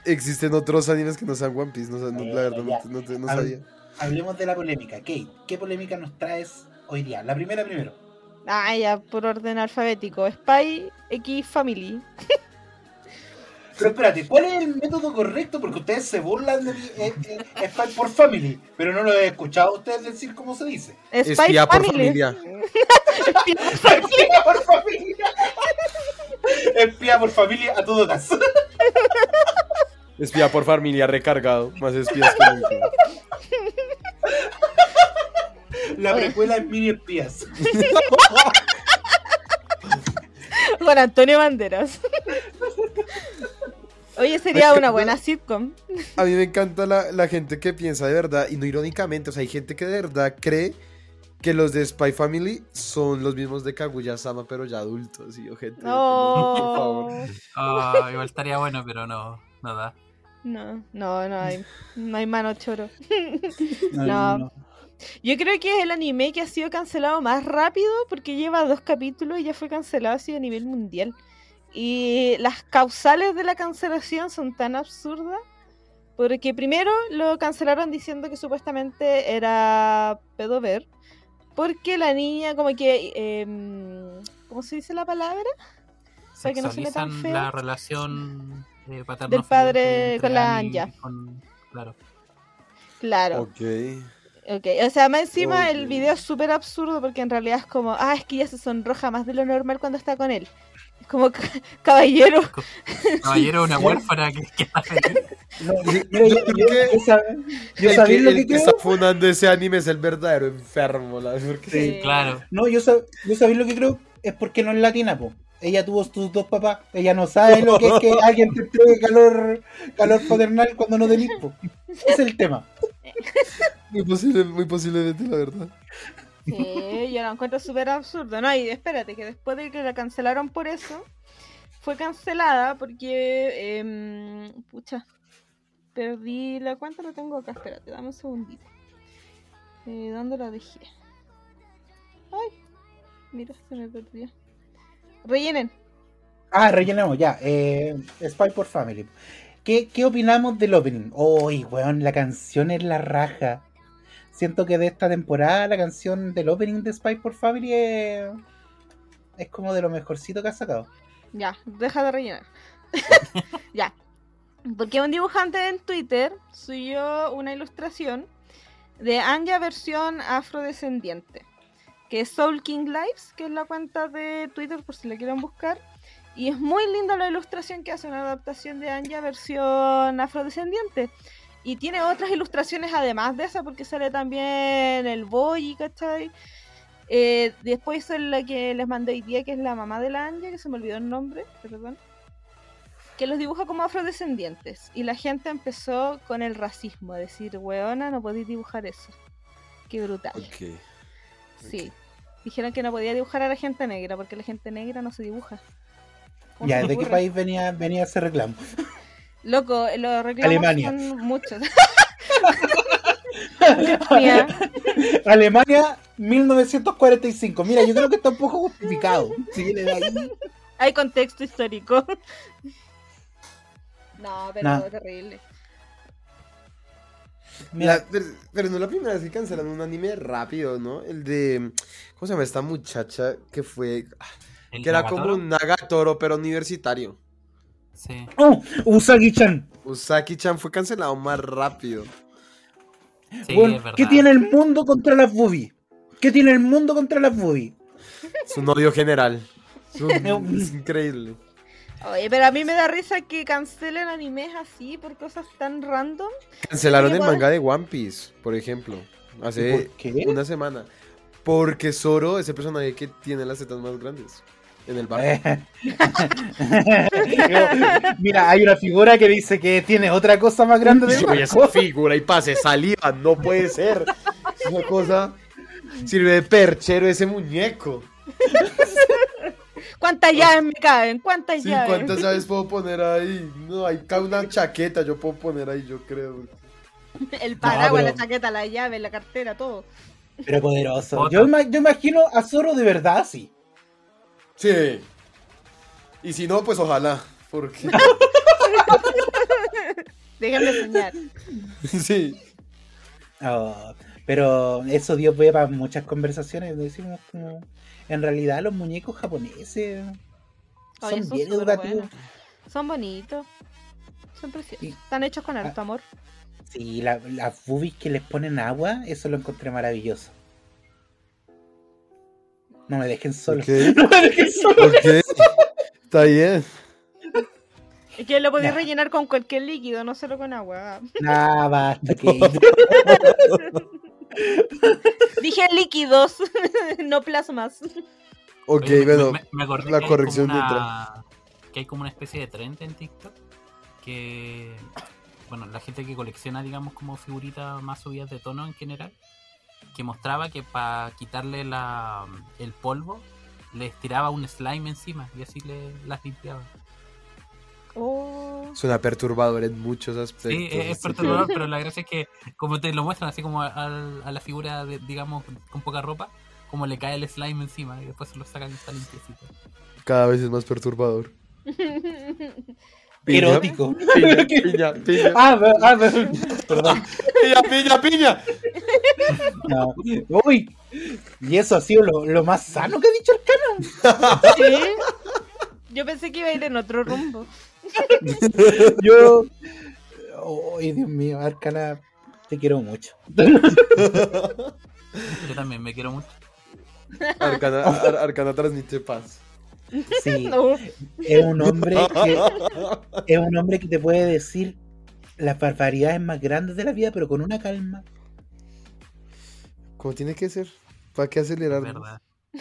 existen otros animes que no sean One Piece, no, sé, no, la verdad no, Ya. no, no sabía. Hablemos de la polémica. Kate, ¿qué polémica nos traes hoy día? La primera primero. Ah, ya, por orden alfabético. Spy X Family. Pero espérate, ¿cuál es el método correcto? Porque ustedes se burlan de mi eh, eh, Spy por Family, pero no lo he escuchado a ustedes decir cómo se dice. Spy Espía por Family. familia. Espía por familia. Espía por familia a todo gas. Espía por familia recargado, más espías que nunca. La precuela es mini espías. Con Antonio Banderas. Oye, sería una buena sitcom. A mí me encanta la, la gente que piensa de verdad, y no irónicamente, o sea, hay gente que de verdad cree que los de Spy Family son los mismos de Kaguya-sama, pero ya adultos, y yo, gente, como, por favor. No, Ah, igual estaría bueno, pero no, no da. no, no, no hay, no hay mano choro. No, No. no. Yo creo que es el anime que ha sido cancelado más rápido porque lleva dos capítulos y ya fue cancelado así a nivel mundial. Y las causales de la cancelación son tan absurdas porque primero lo cancelaron diciendo que supuestamente era pedover porque la niña como que... em, ¿Cómo se dice la palabra? Para que no suene tan feo. la relación eh, paterno Del padre con la Anya. Claro. Claro. Ok. Ok, o sea, más encima el video es súper absurdo porque en realidad es como, ah, es que ella se sonroja más de lo normal cuando está con él. Como, ca- caballero, Caballero, una huérfana que, que está feliz. No, mira, yo, sabía que, lo el que que está creo. fundando ese anime es el verdadero enfermo, la porque Sí. Claro. No, yo, sab- yo sabía lo que creo es porque no es latina, po. Ella tuvo sus dos papás. Ella no sabe lo que es que alguien te entregue calor, calor paternal cuando no tenés, po. Ese es el tema. muy, posible, muy posiblemente, la verdad. Sí, yo lo encuentro súper absurdo. No, y espérate, que después de que la cancelaron por eso, fue cancelada porque. em, pucha, perdí la cuenta, lo tengo acá. Espérate, dame un segundito. Eh, ¿Dónde la dejé? Ay, mira, se me perdió. Rellenen. Ah, rellenamos ya. Eh, Spy por Family. ¿Qué, ¿Qué opinamos del opening? Uy, weón, la canción es la raja. Siento que de esta temporada la canción del opening de Spy por Family es, como de lo mejorcito que ha sacado. Ya, deja de rellenar. ya. Porque un dibujante en Twitter subió una ilustración de Anya versión afrodescendiente. Que es Soul King Lives, que es la cuenta de Twitter por si la quieren buscar. Y es muy linda la ilustración que hace una adaptación de Anya versión afrodescendiente. Y tiene otras ilustraciones además de esa, porque sale también el Boy, ¿cachai? Eh, después hizo la que les mandé hoy día, que es la mamá de la Anja, que se me olvidó el nombre, perdón. Que los dibuja como afrodescendientes. Y la gente empezó con el racismo, a decir, weona, no podéis dibujar eso. Qué brutal. Ok. Sí. Dijeron que no podía dibujar a la gente negra, porque la gente negra no se dibuja. ¿Cómo Ya, ¿de qué país venía, venía ese reclamo? Loco, los reclamos Alemania. son muchos. Mía. Alemania, 1945. Mira, yo creo que está un poco justificado. Si viene de ahí. Hay contexto histórico. No, pero Nah. terrible. Mira, pero, pero no es la primera vez que cancelan un anime rápido, ¿no? El de. ¿Cómo se llama esta muchacha que fue. Que era como un Nagatoro, pero universitario. Sí. ¡Oh! Usagi-chan. Usaki-chan fue cancelado más rápido. Sí, Bueno, es verdad. ¿Qué tiene el mundo contra las boobies? ¿Qué tiene el mundo contra las boobies? Es un odio general. Es, un- es increíble. Oye, pero a mí me da risa que cancelen animes así por cosas tan random. Cancelaron el manga de One Piece, por ejemplo. Hace ¿Por qué? una semana. Porque Zoro es el personaje que tiene las tetas más grandes. En el barco. Mira, hay una figura que dice que tiene otra cosa más grande de Oye, esa figura y pase saliva, no puede ser. Esa cosa sirve de perchero ese muñeco. ¿Cuántas llaves me caben? ¿Cuántas Sí, llaves? ¿cuántas llaves puedo poner ahí? No, hay cada una chaqueta, yo puedo poner ahí, yo creo. El paraguas, pero- la chaqueta, la llave, la cartera, todo. Pero poderoso. Yo, yo imagino a Zoro de verdad así. Sí. Y si no, pues ojalá. Porque. Déjenme soñar. sí. Oh, pero eso dio pie para muchas conversaciones. Decimos como. En realidad, los muñecos japoneses son bien educativos. Son bonitos. Son preciosos. Sí. Están hechos con harto amor. Sí, la- las boobies que les ponen agua, eso lo encontré maravilloso. No me dejen solo. No me dejen solo. Está bien. Es que lo podéis rellenar con cualquier líquido, no solo con agua. Nah, basta. que- Dije líquidos, no plasmas. Ok, Oye, bueno. me, me acordé la que hay corrección de una- Que hay como una especie de trend en TikTok que. Bueno, la gente que colecciona, digamos, como figuritas más subidas de tono en general, que mostraba que para quitarle la, el polvo, les tiraba un slime encima y así le, las limpiaba. Oh. Suena perturbador en muchos aspectos. Sí, es, perturbador, pero la gracia es que, como te lo muestran, así como al- a, la figura, de, digamos, con poca ropa, como le cae el slime encima y después se lo sacan y está limpiecito. Cada vez es más perturbador. Piña, Erótico. Piña, piña, piña. Ah, ah, perdón. Piña, piña, piña. No. Uy, y eso ha sido lo, lo más sano que ha dicho el canon. ¿Sí? Yo pensé que iba a ir en otro rumbo. Yo. Ay, Dios mío, Arcana, te quiero mucho. Yo también me quiero mucho. Arcana, Ar- Arcana transmite paz. Sí, No. es un hombre que es un hombre que te puede decir las barbaridades más grandes de la vida, pero con una calma. Como tiene que ser. ¿Para qué acelerar? verdad.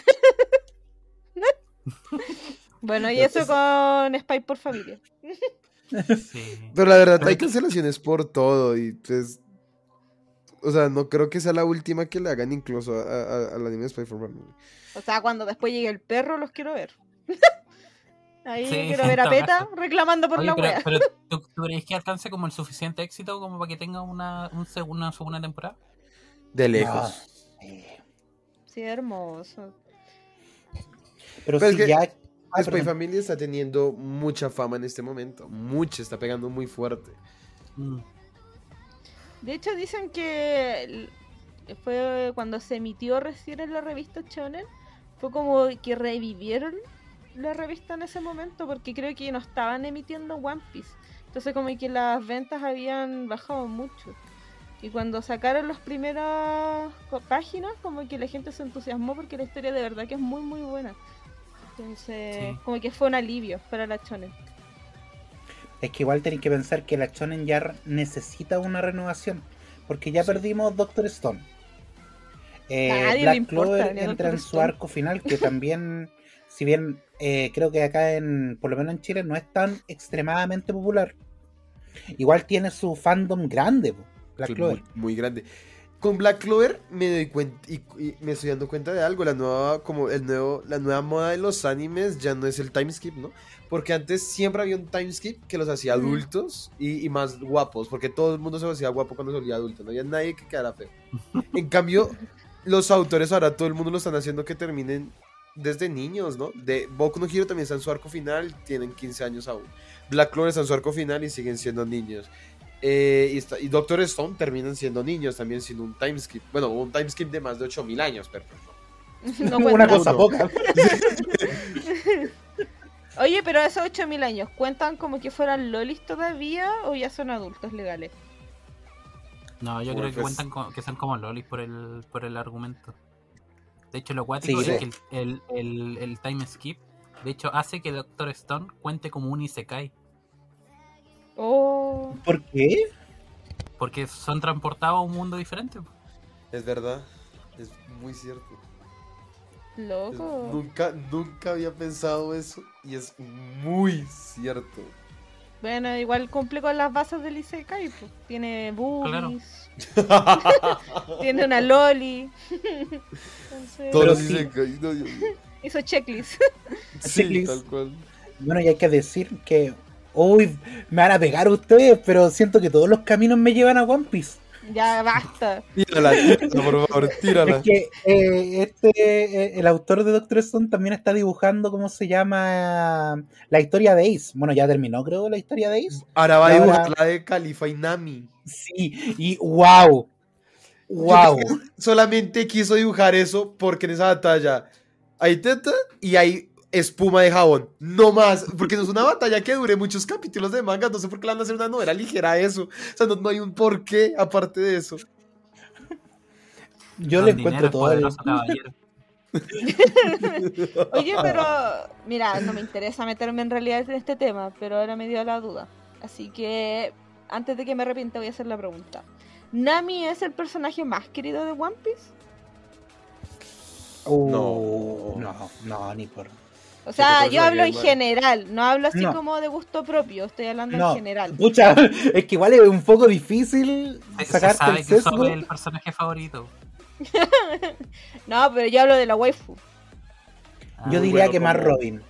Bueno, y eso con Spy por familia. Sí. Pero la verdad, hay cancelaciones por todo y pues... O sea, no creo que sea la última que le hagan incluso al anime de Spy for Family. O sea, cuando después llegue el perro, los quiero ver. Ahí Sí, quiero ver a Peta reclamando por Oye, la pero, wea. pero ¿tú, tú crees que alcance como el suficiente éxito como para que tenga una, un seg- una segunda temporada? De lejos. eh, Sí, hermoso. pero Pero es si que- ya. ah, Spy perdón. Family está teniendo mucha fama en este momento. Mucha, está pegando muy fuerte. Mm. De hecho, dicen que fue cuando se emitió recién en la revista Shonen, fue como que revivieron la revista en ese momento porque creo que no estaban emitiendo One Piece. Entonces como que las ventas habían bajado mucho. Y cuando sacaron las primeras páginas, como que la gente se entusiasmó porque la historia de verdad que es muy muy buena. Entonces, Sí. como que fue un alivio para la Shonen. Es que igual tenéis que pensar que la Shonen ya necesita una renovación. Porque ya perdimos Doctor Stone. Eh, Nadie le Black importa, Clover entra en su Stone. arco final, que también, si bien eh, creo que acá en, por lo menos en Chile, no es tan extremadamente popular. Igual tiene su fandom grande, Black Clover. Muy, muy grande. Con Black Clover me doy cuenta y, y me estoy dando cuenta de algo. La nueva, como el nuevo, la nueva moda de los animes ya no es el time skip, ¿no? Porque antes siempre había un time skip que los hacía Mm. adultos y, y más guapos, porque todo el mundo se hacía guapo cuando se volvía adulto, no había nadie que quedara feo. En cambio, los autores ahora todo el mundo lo están haciendo que terminen desde niños, ¿no? De Boku no Hero también está en su arco final, tienen 15 años aún. Black Clover está en su arco final y siguen siendo niños. Eh, y, está- y Doctor Stone terminan siendo niños también sin un time skip. Bueno, un time skip de más de 8000 años, pero pues no. No una cosa poca. Oye, pero esos 8000 años, ¿cuentan como que fueran lolis todavía o ya son adultos legales? No, yo creo que que es- cuentan co- que son como lolis por el, por el argumento. De hecho, lo cuático Sí, es sí. que el, el, el- el time skip, de hecho, hace que Doctor Stone cuente como un Isekai. Oh, ¿Por qué? Porque son transportados a un mundo diferente. Es verdad, es muy cierto. Es- loco. nunca, nunca había pensado eso y es muy cierto. Bueno, igual cumple con las bases del Isekai, pues. Tiene boobies, tiene una loli. Entonces, Todos sí. dicen que no, yo- hizo checklist. Sí, Checklist. tal cual. Bueno, y hay que decir que. Uy, me van a pegar ustedes, pero siento que todos los caminos me llevan a One Piece. Ya basta. Tírala, tírala, por favor, tírala. Es que eh, este, eh, el autor de Doctor Stone también está dibujando, ¿cómo se llama? La historia de Ace. Bueno, ya terminó, creo, la historia de Ace. Ahora va a ahora- dibujar la de Califa y Nami. Sí, y wow. Wow. Solamente quiso dibujar eso porque en esa batalla hay teta y hay espuma de jabón. No más. Porque no es una batalla que dure muchos capítulos de manga. No sé por qué le van a hacer una novela ligera a eso. O sea, no, no hay un porqué aparte de eso. Yo le encuentro todo el... Oye, pero mira, no me interesa meterme en realidad en este tema, pero ahora me dio la duda. Así que antes de que me arrepienta voy a hacer la pregunta. ¿Nami es el personaje más querido de One Piece? Uh, No. no, no, ni por... O sea, yo hablo en general, no hablo así No. como de gusto propio, estoy hablando No, en general. pucha, es que igual es un poco difícil sacarte sabe el que el personaje favorito. No, pero yo hablo de la waifu. Yo Ah, diría bueno, que más Robin.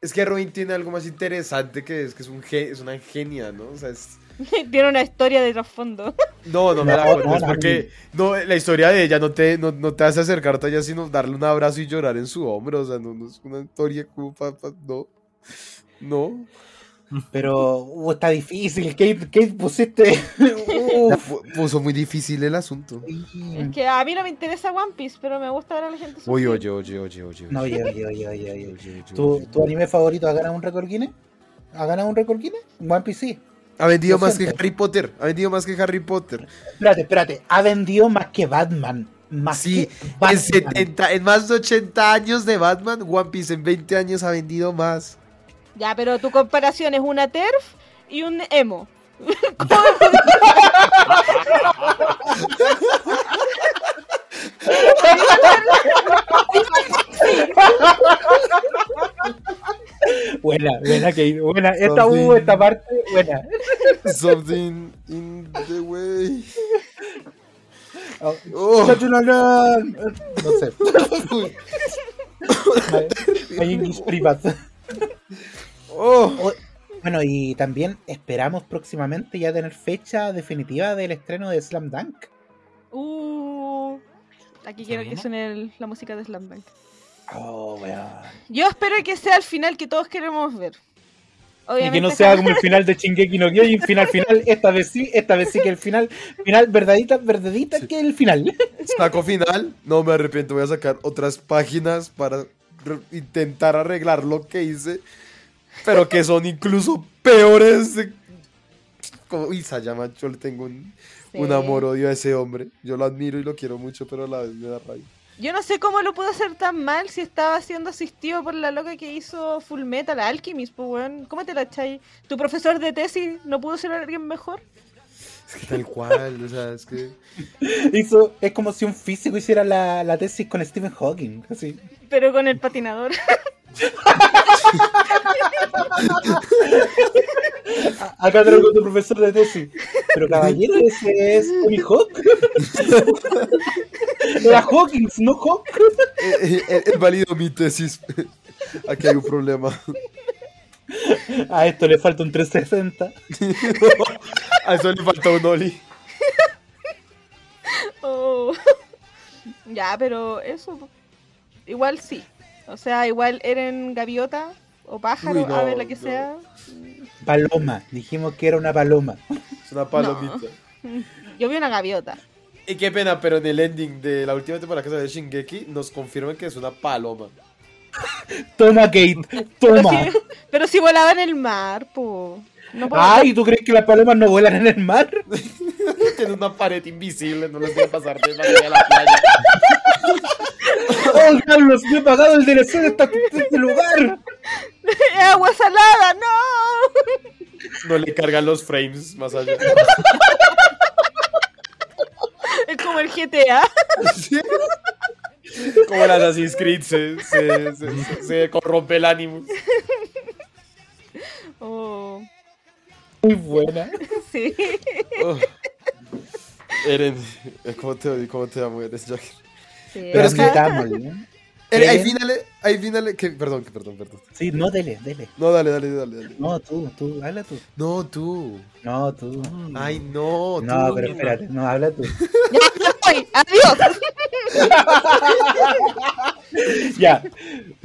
Es que Robin tiene algo más interesante que es que es, un ge- es una genia, ¿no? O sea, es... Tiene una historia de trasfondo. No, no me No, la cuentes no, porque no, la historia de ella no te, no, no te hace acercarte a ella sino darle un abrazo y llorar en su hombro. O sea, no, no es una historia como pa- pa- no. No. Pero uh, está difícil. Kate, Kate pusiste. Puso muy difícil el asunto. Es que a mí no me interesa One Piece, pero me gusta ver a la gente Oye, sufrir. oye, oye, oye, oye. No, oye, oye, oye, oye, oye. oye, oye, ¿Tu, oye. ¿Tu anime favorito ha ganado un récord Guinness? ¿Ha ganado un récord Guinness? One Piece sí. Ha vendido más que. Harry Potter. Ha vendido más que Harry Potter. Espérate, espérate. Ha vendido más que Batman. Más Sí, que Batman. En, 70, en más de 80 años de Batman, One Piece en 20 años ha vendido más. Ya, pero tu comparación es una TERF y un emo. Buena, buena, Kate. Buena. Esta. U, esta parte, buena. Something in the way. Oh, Oh. No sé. Private. Oh. Bueno, y también esperamos próximamente ya tener fecha definitiva del estreno de Slam Dunk. Uh, aquí ¿Se quiero que suene el- la música de Slam Dunk. Oh. Yo espero que sea el final que todos queremos ver. Y que no sea como el final de Shingeki no Kyojin, final final, esta vez sí, esta vez sí que el final, final verdadita, verdadita Sí. que el final. Saco final. No me arrepiento. Voy a sacar otras páginas para intentar arreglar lo que hice. Pero que son incluso peores. de- Como Isayama, yo le tengo un, Sí. un amor-odio a ese hombre. Yo lo admiro y lo quiero mucho, pero a la vez me da rabia. Yo no sé cómo lo pudo hacer tan mal si estaba siendo asistido por la loca que hizo Full Metal Alchemist, pues weón. ¿Cómo te la echáis? ¿Tu profesor de tesis no pudo ser alguien mejor? Es que tal cual, o sea, es que. Hizo, es como si un físico hiciera la, la tesis con Stephen Hawking. Así. Pero con el patinador. Acá traigo tu profesor de tesis. Pero caballero, ese es Tony Hawk. Era Hawkins, no Hawk. eh, eh, He válido mi tesis. Aquí hay un problema. A esto le falta un 360. A eso le falta un Oli. Oh. ya, pero eso. Igual sí. O sea, igual Eren gaviota o pájaro, Uy, no, ave, la que no. sea. Paloma. Dijimos que era una paloma. Es una palomita. Yo vi una gaviota. Y qué pena, pero en el ending de la última temporada que salió de Shingeki nos confirman que es una paloma. Toma, Kate. Pero Toma. si, pero si volaba en el mar, po. No Ay, ¿tú crees que las palomas no vuelan en el mar? Tiene una pared invisible, no les voy a pasar de la la playa. ¡Oh, diablos! ¡Me he pagado el DLC de, esta- de este lugar! ¡Es agua salada! ¡No! No le cargan los frames más allá. Es como el GTA. Sí. Como el Assassin's Creed se, se, se, se- se corrompe el ánimo. Oh, Muy buena. sí. Oh. Eren, ¿cómo te, cómo te amo, Eren Jagger? Sí, Pero es que- Admitámoslo, ¿eh? Eren, hay Eren. finales, hay finales que, perdón, que perdón, perdón. Sí, no, dele, dele. No, dale, dale, dale, dale. No, tú, tú, habla tú. No, tú. No, tú. Ay, no, tú. No, pero espérate, no, habla tú. Ya, ya voy. Adiós. Ya.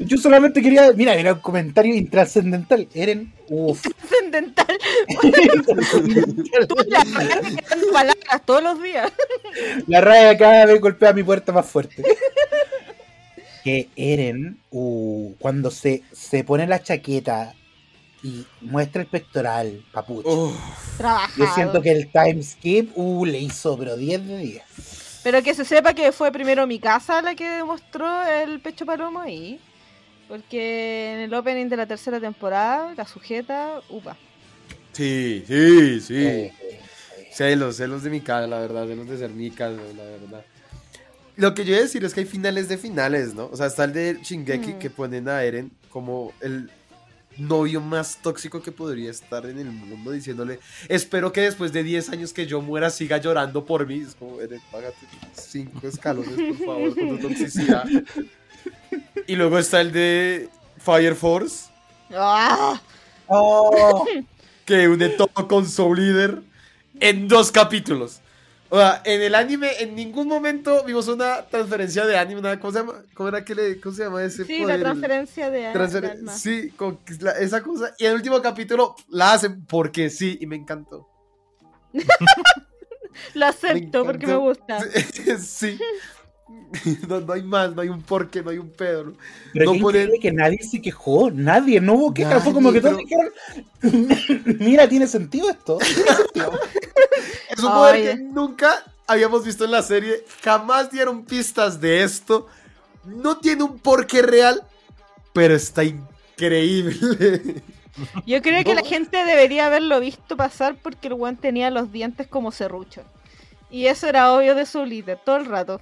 Yo solamente quería. Mira, era un comentario intrascendental. Eren. Uff. Trascendental. Tú la verdad que dan palabras todos los días. La raya cada vez golpea mi puerta más fuerte. Que Eren, uh, cuando se, se pone la chaqueta y muestra el pectoral, papucho. Trabajado. Yo siento que el time skip, uh, le hizo, pero 10 de 10. Pero que se sepa que fue primero mi casa la que demostró el pecho palomo ahí. Porque en el opening de la tercera temporada, la sujeta, upa. sí, sí, sí. Eh, Celos, celos de mi cara, la verdad, celos de ser mi casa, la verdad. Lo que yo iba a decir es que hay finales de finales, ¿no? O sea, está el de Shingeki Mm. que ponen a Eren como el novio más tóxico que podría estar en el mundo, diciéndole, espero que después de 10 años que yo muera siga llorando por mí. Es como, Eren, págate 5 escalones, por favor, con tu toxicidad. Y luego está el de Fire Force, ¡Ah! Oh, que une todo con Soul en dos capítulos. O sea, en el anime en ningún momento vimos una transferencia de anime, una, ¿cómo se llama? ¿Cómo era que le, cómo se llama ese Sí, poder? la transferencia de, Transfer- de alma. Sí, con la- esa cosa. Y en el último capítulo la hacen porque sí, y me encantó. Lo acepto porque me gusta. sí. No, no hay más, no hay un porqué, no hay un pedo. pero No ponen- increíble que nadie se quejó, nadie, no hubo quejas, fue como que todos pero- dijeron, mira, tiene sentido esto. Es un poder que nunca habíamos visto en la serie. Jamás dieron pistas de esto. No tiene un porqué real, pero está increíble. Yo creo que la gente debería haberlo visto pasar porque el weón tenía los dientes como serrucho. Y eso era obvio de su líder todo el rato.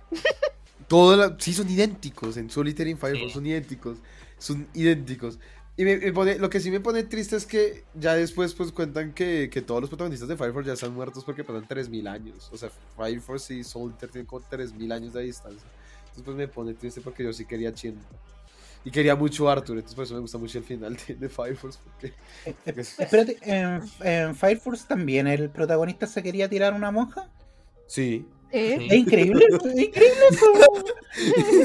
Todo la- sí, son idénticos. En Solitary y en Firefall Sí. son idénticos. Son idénticos. Y me- me pone- lo que sí me pone triste es que ya después pues cuentan que, que todos los protagonistas de Fire Force ya están muertos porque pasan 3000 años. O sea, Fire Force y Solitaire tienen como 3000 años de distancia. Entonces pues me pone triste porque yo sí quería a Chien. Y quería mucho a Arthur, entonces por eso me gusta mucho el final de, de Fire Force. Porque... Espérate, en, en Fire Force también el protagonista se quería tirar una monja. Sí. ¿Eh? Sí. Es increíble, eso, es increíble eso.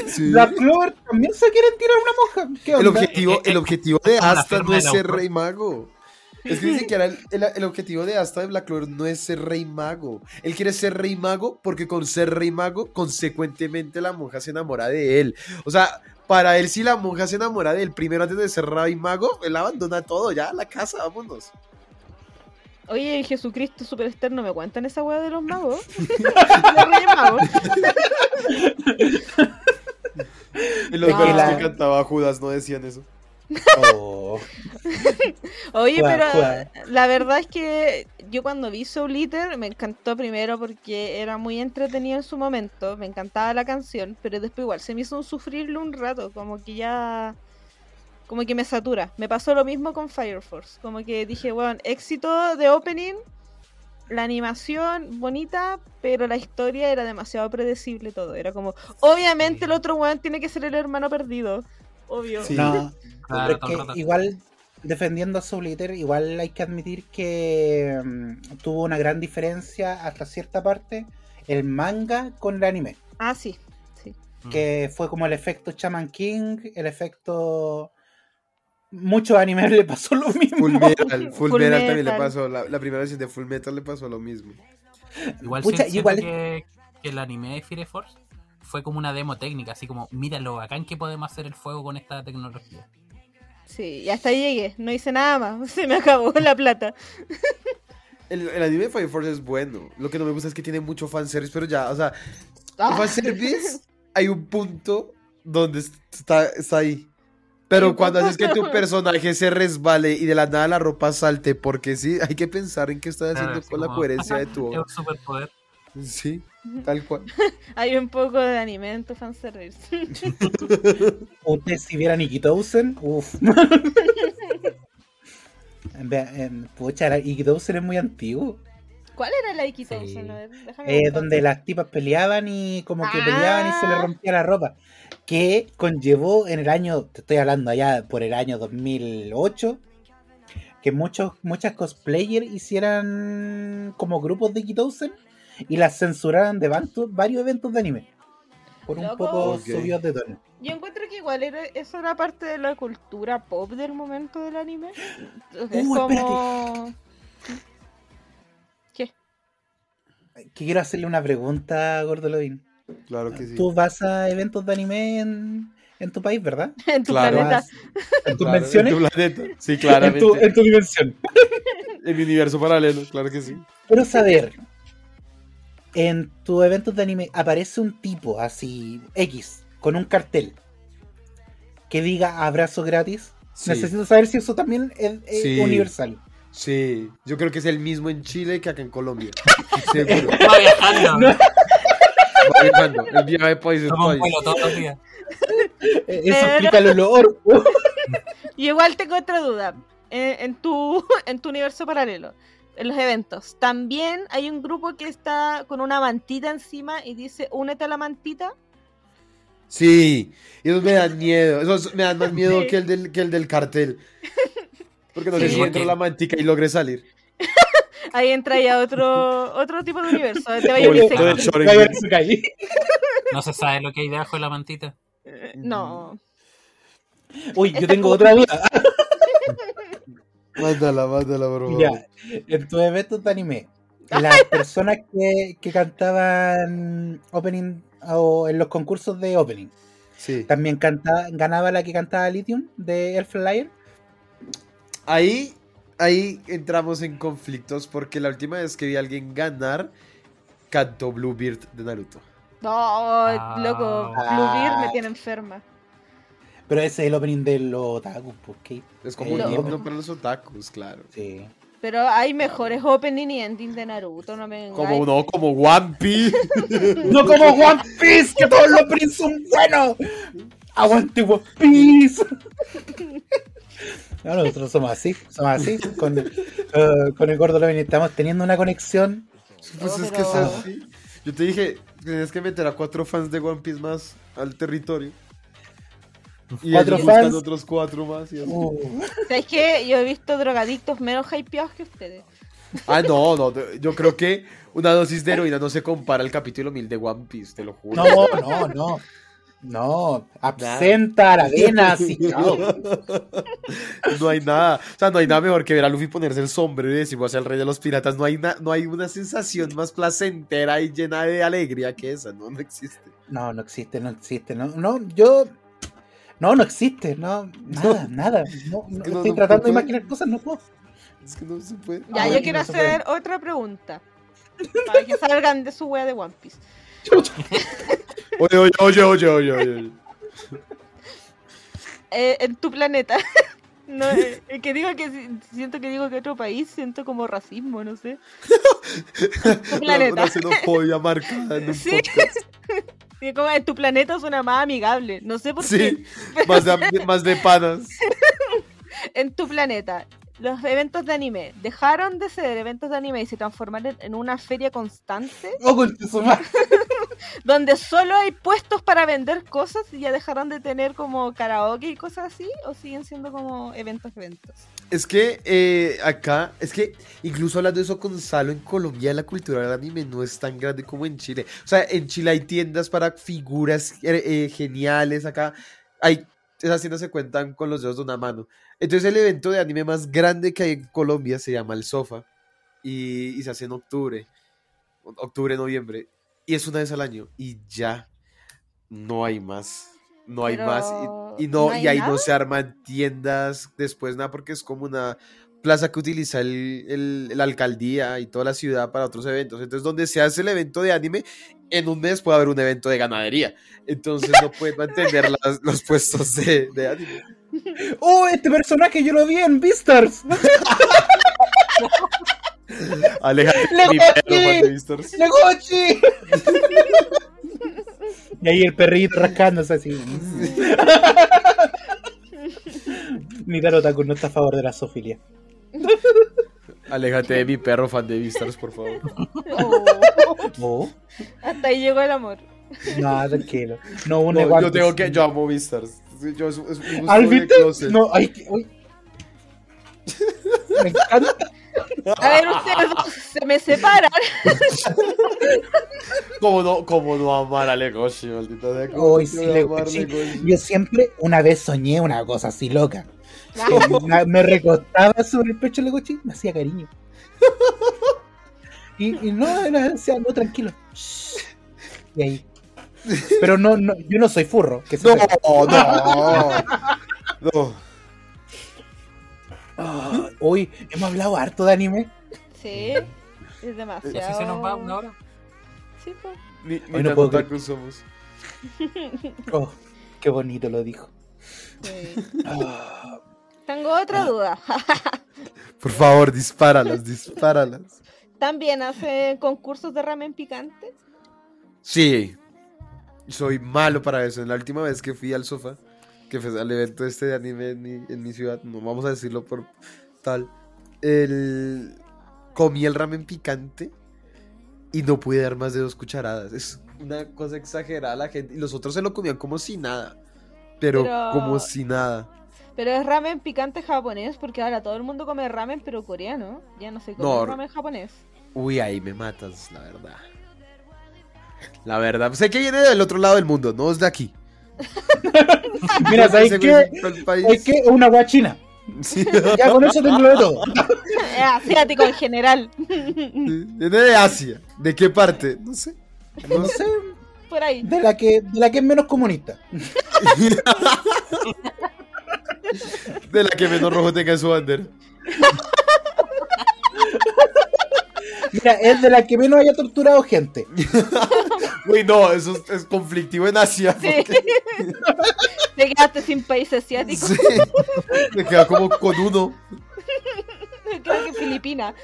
sí. Black Clover también se quieren tirar una monja. ¿Qué El objetivo, el objetivo de la Asta no es la ser rey mago. Es que ni siquiera el, el- el objetivo de Asta de Black Clover no es ser rey mago. Él quiere ser rey mago porque con ser rey mago, consecuentemente la monja se enamora de él. O sea, para él si la monja se enamora de él primero antes de ser rey mago, él abandona todo, ya, la casa, vámonos. Oye, Jesucristo Superstar, ¿no me cuentan esa weá de los magos? de Reyes Magos. En los No. versos La- que cantaba Judas no decían eso. Oh. Oye, Juega, pero juega. la verdad es que yo cuando vi Soul Eater me encantó primero porque era muy entretenido en su momento, me encantaba la canción, pero después igual se me hizo un sufrirlo un rato, como que ya como que me satura. Me pasó lo mismo con Fire Force, como que dije, bueno, éxito de opening, la animación bonita, pero la historia era demasiado predecible todo, era como, obviamente Sí. el otro weón tiene que ser el hermano perdido, obvio. Sí. No, Claro, pero es todo el que rato. igual defendiendo a Soul Eater, igual hay que admitir que mm, tuvo una gran diferencia hasta cierta parte el manga con el anime. Ah, sí, sí. Mm. que fue como el efecto Shaman King, el efecto... Muchos animes le pasó lo mismo. Full Metal, Full, Full Metal también le pasó. La, la primera versión de Full Metal le pasó lo mismo. Igual Pucha, siento igual- que, que el anime de Fire Force fue como una demo técnica, así como, mira lo bacán que podemos hacer el fuego con esta tecnología. Sí, y hasta ahí llegué, no hice nada más, se me acabó la plata. El, el anime de Fire Force es bueno. Lo que no me gusta es que tiene mucho fanservice, pero ya, o sea, Ah, fanservice hay un punto donde está, está ahí. Pero cuando haces que tu personaje se resbale y de la nada la ropa salte, porque sí, hay que pensar en qué estás haciendo Claro, con la coherencia de tu obra. un superpoder. Sí, tal cual. Hay un poco de anime en tu fanservice. Ustedes si vieran Ikitosen, uff. Pucha, la- Ikitosen es muy antiguo. ¿Cuál era la? Sí. Ver, déjame Eh, donde las tipas peleaban y como que Ah. peleaban y se les rompía la ropa. Que conllevó en el año, te estoy hablando allá por el año 2008, que muchos, muchas cosplayers hicieran como grupos de Ikitosen y las censuraran de varios eventos de anime. Por un Loco. poco subidos de tono. Yo encuentro que igual era, eso era parte de la cultura pop del momento del anime. Uh, como... ¿Qué? Quiero hacerle una pregunta, Gordolovin. Claro que sí. Tú vas a eventos de anime en, en tu país, ¿verdad? En tu Claro. planeta. ¿En tus Claro, menciones? En tu planeta. Sí, En claramente. tu, en tu dimensión. En mi universo paralelo, claro que sí. Quiero saber, en tus eventos de anime aparece un tipo así, X, con un cartel que diga abrazo gratis. Sí. Necesito saber si eso también es, es Sí. universal. Sí, yo creo que es el mismo en Chile que acá en Colombia. Seguro. No. Viajando. El un todos los días. Eh, Eso Pero- explica el olor. Y igual tengo otra duda. En, en tu, en tu universo paralelo, en los eventos, también hay un grupo que está con una mantita encima y dice, únete a la mantita. Sí, y esos me dan miedo. Esos me dan más miedo Sí. que, el del, que el del cartel. Porque no sé Sí. si entro la mantica y logré salir. Ahí entra ya otro, otro tipo de universo. Te. Vaya. No se sabe lo que hay debajo de la mantita. Eh, No. Uy, yo tengo otra duda. Mándala, mándala, por favor. Ya, en tus eventos de anime, las personas que, que cantaban opening o en los concursos de opening, Sí. también cantaba, ganaba la que cantaba Lithium de Elf Flyer. Ahí, ahí entramos en conflictos porque la última vez que vi a alguien ganar, cantó Bluebeard de Naruto. No, Ah. loco. Ah. Bluebeard me tiene enferma. Pero ese es el opening de los otakus, porque Es como Eh, un no. himno para los otakus, claro. sí. Pero hay mejores opening y ending de Naruto, no me Como vengáis. no, como One Piece. No como One Piece, que todos los openings son buenos. Aguante One Piece. No, nosotros somos así, somos así. Con, eh, con el gordo Levin estamos teniendo una conexión. Pues Oh, es que es pero- así. Yo te dije, tienes que meter a cuatro fans de One Piece más al territorio. Y Cuatro fans. otros cuatro más. y así. Uh, ¿Sabes qué? Yo he visto drogadictos menos hypeados que ustedes. Ah, no, no. Yo creo que una dosis de heroína no se compara al capítulo 1000 de One Piece, te lo juro. no, no, no. No, absenta, la avena, así. chao. No hay nada. O sea, no hay nada mejor que ver a Luffy ponerse el sombrero y decir, voy a ser el rey de los piratas. No hay, na- no hay una sensación más placentera y llena de alegría que esa. No, no existe. No, no existe, no existe. No, no yo. No, no existe. No, nada, nada. No, no, que no- estoy no tratando de imaginar cosas, no puedo. Es que no se puede. Ya, Ah, yo quiero hacer otra pregunta. Para que salgan de su wea de One Piece. Oye, oye, oye, oye, oye, oye. eh, en tu planeta. No, eh, que digo que si- siento que digo que otro país, siento como racismo, no sé. Tu planeta. Una xenofobia marcada en un Sí. podcast. Sí, como en tu planeta suena más amigable. No sé por qué. Sí, más de, más de panas. En tu planeta, los eventos de anime dejaron de ser eventos de anime y se transformaron en una feria constante donde solo hay puestos para vender cosas y ya dejaron de tener como karaoke y cosas así o siguen siendo como eventos eventos. Es que eh, acá, es que incluso hablando de eso con Salo, en Colombia la cultura del anime no es tan grande como en Chile. O sea, en Chile hay tiendas para figuras eh, eh, geniales, acá hay, esas tiendas se cuentan con los dedos de una mano. Entonces el evento de anime más grande que hay en Colombia se llama El Sofa y, y se hace en octubre, octubre, noviembre, y es una vez al año y ya no hay más. No hay Pero, más. Y, y no, ¿no y ahí no se arman tiendas después, nada, porque es como una plaza que utiliza el, el- la alcaldía y toda la ciudad para otros eventos. Entonces, donde se hace el evento de anime, en un mes puede haber un evento de ganadería. Entonces, no pueden mantener las- los puestos de, de anime. Oh, este personaje yo lo vi en Beastars. Aléjate de ¡Le mi copié! perro, Juan de Vistors. ¡Legochi! y ahí el perrito rascándose así. Mi Tarotaku no está a favor de la zoofilia. Aléjate de mi perro, fan de Vistars, por favor. Oh, Oh, hasta ahí llegó el amor. no, tranquilo. No, un No, yo tengo que, yo amo Vistars. Yo, es, es un gusto ¿Al de viste? closet. No, ay, que- uy. Me encanta. A ver, ustedes dos se me separan. ¿Cómo no, cómo no amar a Legoshi, maldita sea? ¿Cómo Hoy no sí, Legoshi. Legoshi? Yo siempre, una vez soñé una cosa así loca. Me- recostaba sobre el pecho de Legochi, me hacía cariño. Y, y no, era, no, tranquilo. Y ahí. Pero no, no, yo no soy furro. Que se No, sepa. no. No. Ah, Uy, hemos hablado harto de anime. Sí, es demasiado. Y así se nos va una hora. Sí, pues. Ni, ni Hoy no puedo otaku somos. Oh, qué bonito lo dijo. Sí. Ah, Tengo otra duda. Por favor, dispáralas, dispáralas. ¿También hace concursos de ramen picante? Sí. Soy malo para eso. En la última vez que fui al sofá, que fue al evento este de anime en mi, en mi ciudad, no vamos a decirlo por tal, el... comí el ramen picante y no pude dar más de dos cucharadas. Es una cosa exagerada la gente. Y los otros se lo comían como si nada. Pero, Pero- como si nada. Pero es ramen picante japonés, porque ahora todo el mundo come ramen, pero coreano. Ya no se come No. ramen japonés. Uy, ahí me matas, la verdad. La verdad. Sé que viene del otro lado del mundo, no es de aquí. Mira, del país. Es que una guachina. Sí. Ya con eso tengo de todo. Es asiático en general. Viene de Asia. ¿De qué parte? No sé. No sé, Por ahí. de la que, de la que es menos comunista. De la que menos rojo tenga en su bandera. Mira, es de la que menos haya torturado gente. Uy, no, eso es, es conflictivo en Asia. Sí. porque- Te quedaste sin país asiático. Sí. Me queda como con uno. Creo que Filipina.